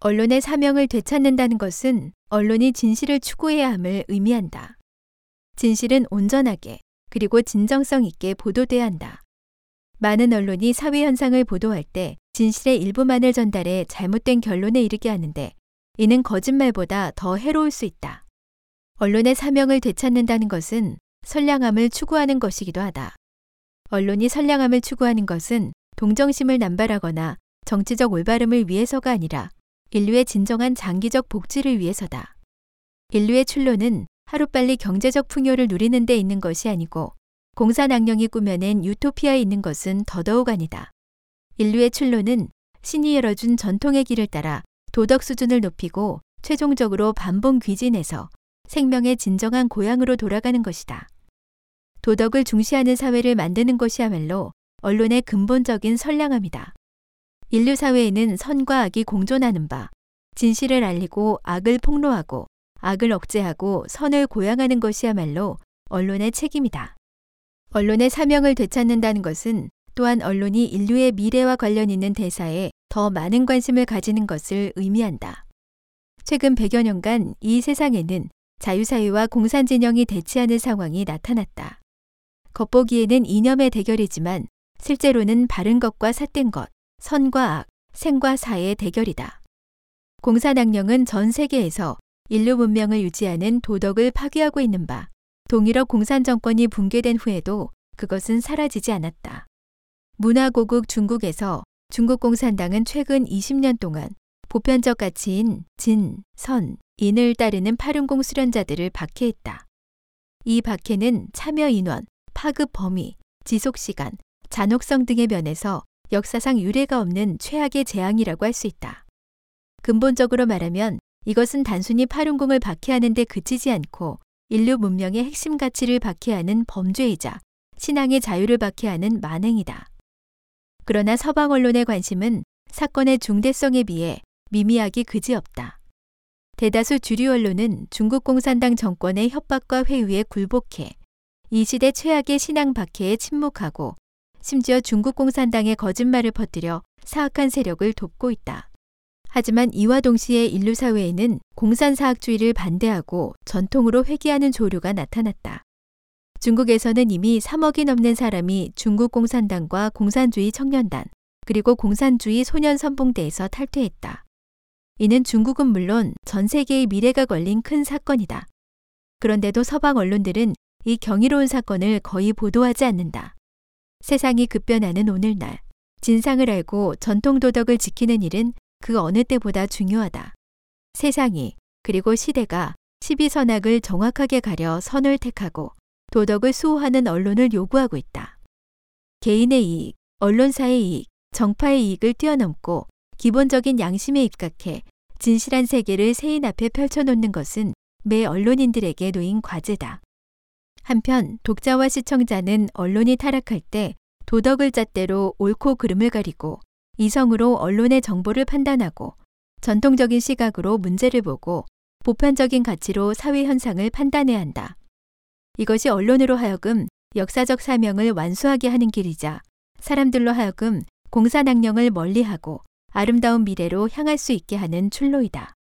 Speaker 1: 언론의 사명을 되찾는다는 것은 언론이 진실을 추구해야 함을 의미한다. 진실은 온전하게 그리고 진정성 있게 보도돼야 한다. 많은 언론이 사회 현상을 보도할 때 진실의 일부만을 전달해 잘못된 결론에 이르게 하는데 이는 거짓말보다 더 해로울 수 있다. 언론의 사명을 되찾는다는 것은 선량함을 추구하는 것이기도 하다. 언론이 선량함을 추구하는 것은 동정심을 남발하거나 정치적 올바름을 위해서가 아니라 인류의 진정한 장기적 복지를 위해서다. 인류의 출로는 하루빨리 경제적 풍요를 누리는 데 있는 것이 아니고 공산악령이 꾸며낸 유토피아에 있는 것은 더더욱 아니다. 인류의 출로는 신이 열어준 전통의 길을 따라 도덕 수준을 높이고 최종적으로 반봉 귀진해서 생명의 진정한 고향으로 돌아가는 것이다. 도덕을 중시하는 사회를 만드는 것이야말로 언론의 근본적인 선량함이다. 인류 사회에는 선과 악이 공존하는 바, 진실을 알리고 악을 폭로하고 악을 억제하고 선을 고양하는 것이야말로 언론의 책임이다. 언론의 사명을 되찾는다는 것은 또한 언론이 인류의 미래와 관련 있는 대사에 더 많은 관심을 가지는 것을 의미한다. 최근 100여 년간 이 세상에는 자유사회와 공산진영이 대치하는 상황이 나타났다. 겉보기에는 이념의 대결이지만 실제로는 바른 것과 삿된 것, 선과 악, 생과 사의 대결이다. 공산악령은 전 세계에서 인류 문명을 유지하는 도덕을 파괴하고 있는 바, 동일어 공산 정권이 붕괴된 후에도 그것은 사라지지 않았다. 문화고국 중국에서 중국 공산당은 최근 20년 동안 보편적 가치인 진, 선, 인을 따르는 파룬공 수련자들을 박해했다. 이 박해는 참여 인원, 파급 범위, 지속 시간, 잔혹성 등의 면에서 역사상 유례가 없는 최악의 재앙이라고 할 수 있다. 근본적으로 말하면 이것은 단순히 파룬궁을 박해하는 데 그치지 않고 인류 문명의 핵심 가치를 박해하는 범죄이자 신앙의 자유를 박해하는 만행이다. 그러나 서방 언론의 관심은 사건의 중대성에 비해 미미하기 그지없다. 대다수 주류 언론은 중국 공산당 정권의 협박과 회유에 굴복해 이 시대 최악의 신앙 박해에 침묵하고 심지어 중국 공산당의 거짓말을 퍼뜨려 사악한 세력을 돕고 있다. 하지만 이와 동시에 인류 사회에는 공산사학주의를 반대하고 전통으로 회귀하는 조류가 나타났다. 중국에서는 이미 3억이 넘는 사람이 중국 공산당과 공산주의 청년단, 그리고 공산주의 소년 선봉대에서 탈퇴했다. 이는 중국은 물론 전 세계의 미래가 걸린 큰 사건이다. 그런데도 서방 언론들은 이 경이로운 사건을 거의 보도하지 않는다. 세상이 급변하는 오늘날, 진상을 알고 전통 도덕을 지키는 일은 그 어느 때보다 중요하다. 세상이, 그리고 시대가 시비선악을 정확하게 가려 선을 택하고 도덕을 수호하는 언론을 요구하고 있다. 개인의 이익, 언론사의 이익, 정파의 이익을 뛰어넘고 기본적인 양심에 입각해 진실한 세계를 세인 앞에 펼쳐놓는 것은 매 언론인들에게 놓인 과제다. 한편 독자와 시청자는 언론이 타락할 때 도덕을 잣대로 옳고 그름을 가리고 이성으로 언론의 정보를 판단하고 전통적인 시각으로 문제를 보고 보편적인 가치로 사회 현상을 판단해야 한다. 이것이 언론으로 하여금 역사적 사명을 완수하게 하는 길이자 사람들로 하여금 공산악령을 멀리하고 아름다운 미래로 향할 수 있게 하는 출로이다.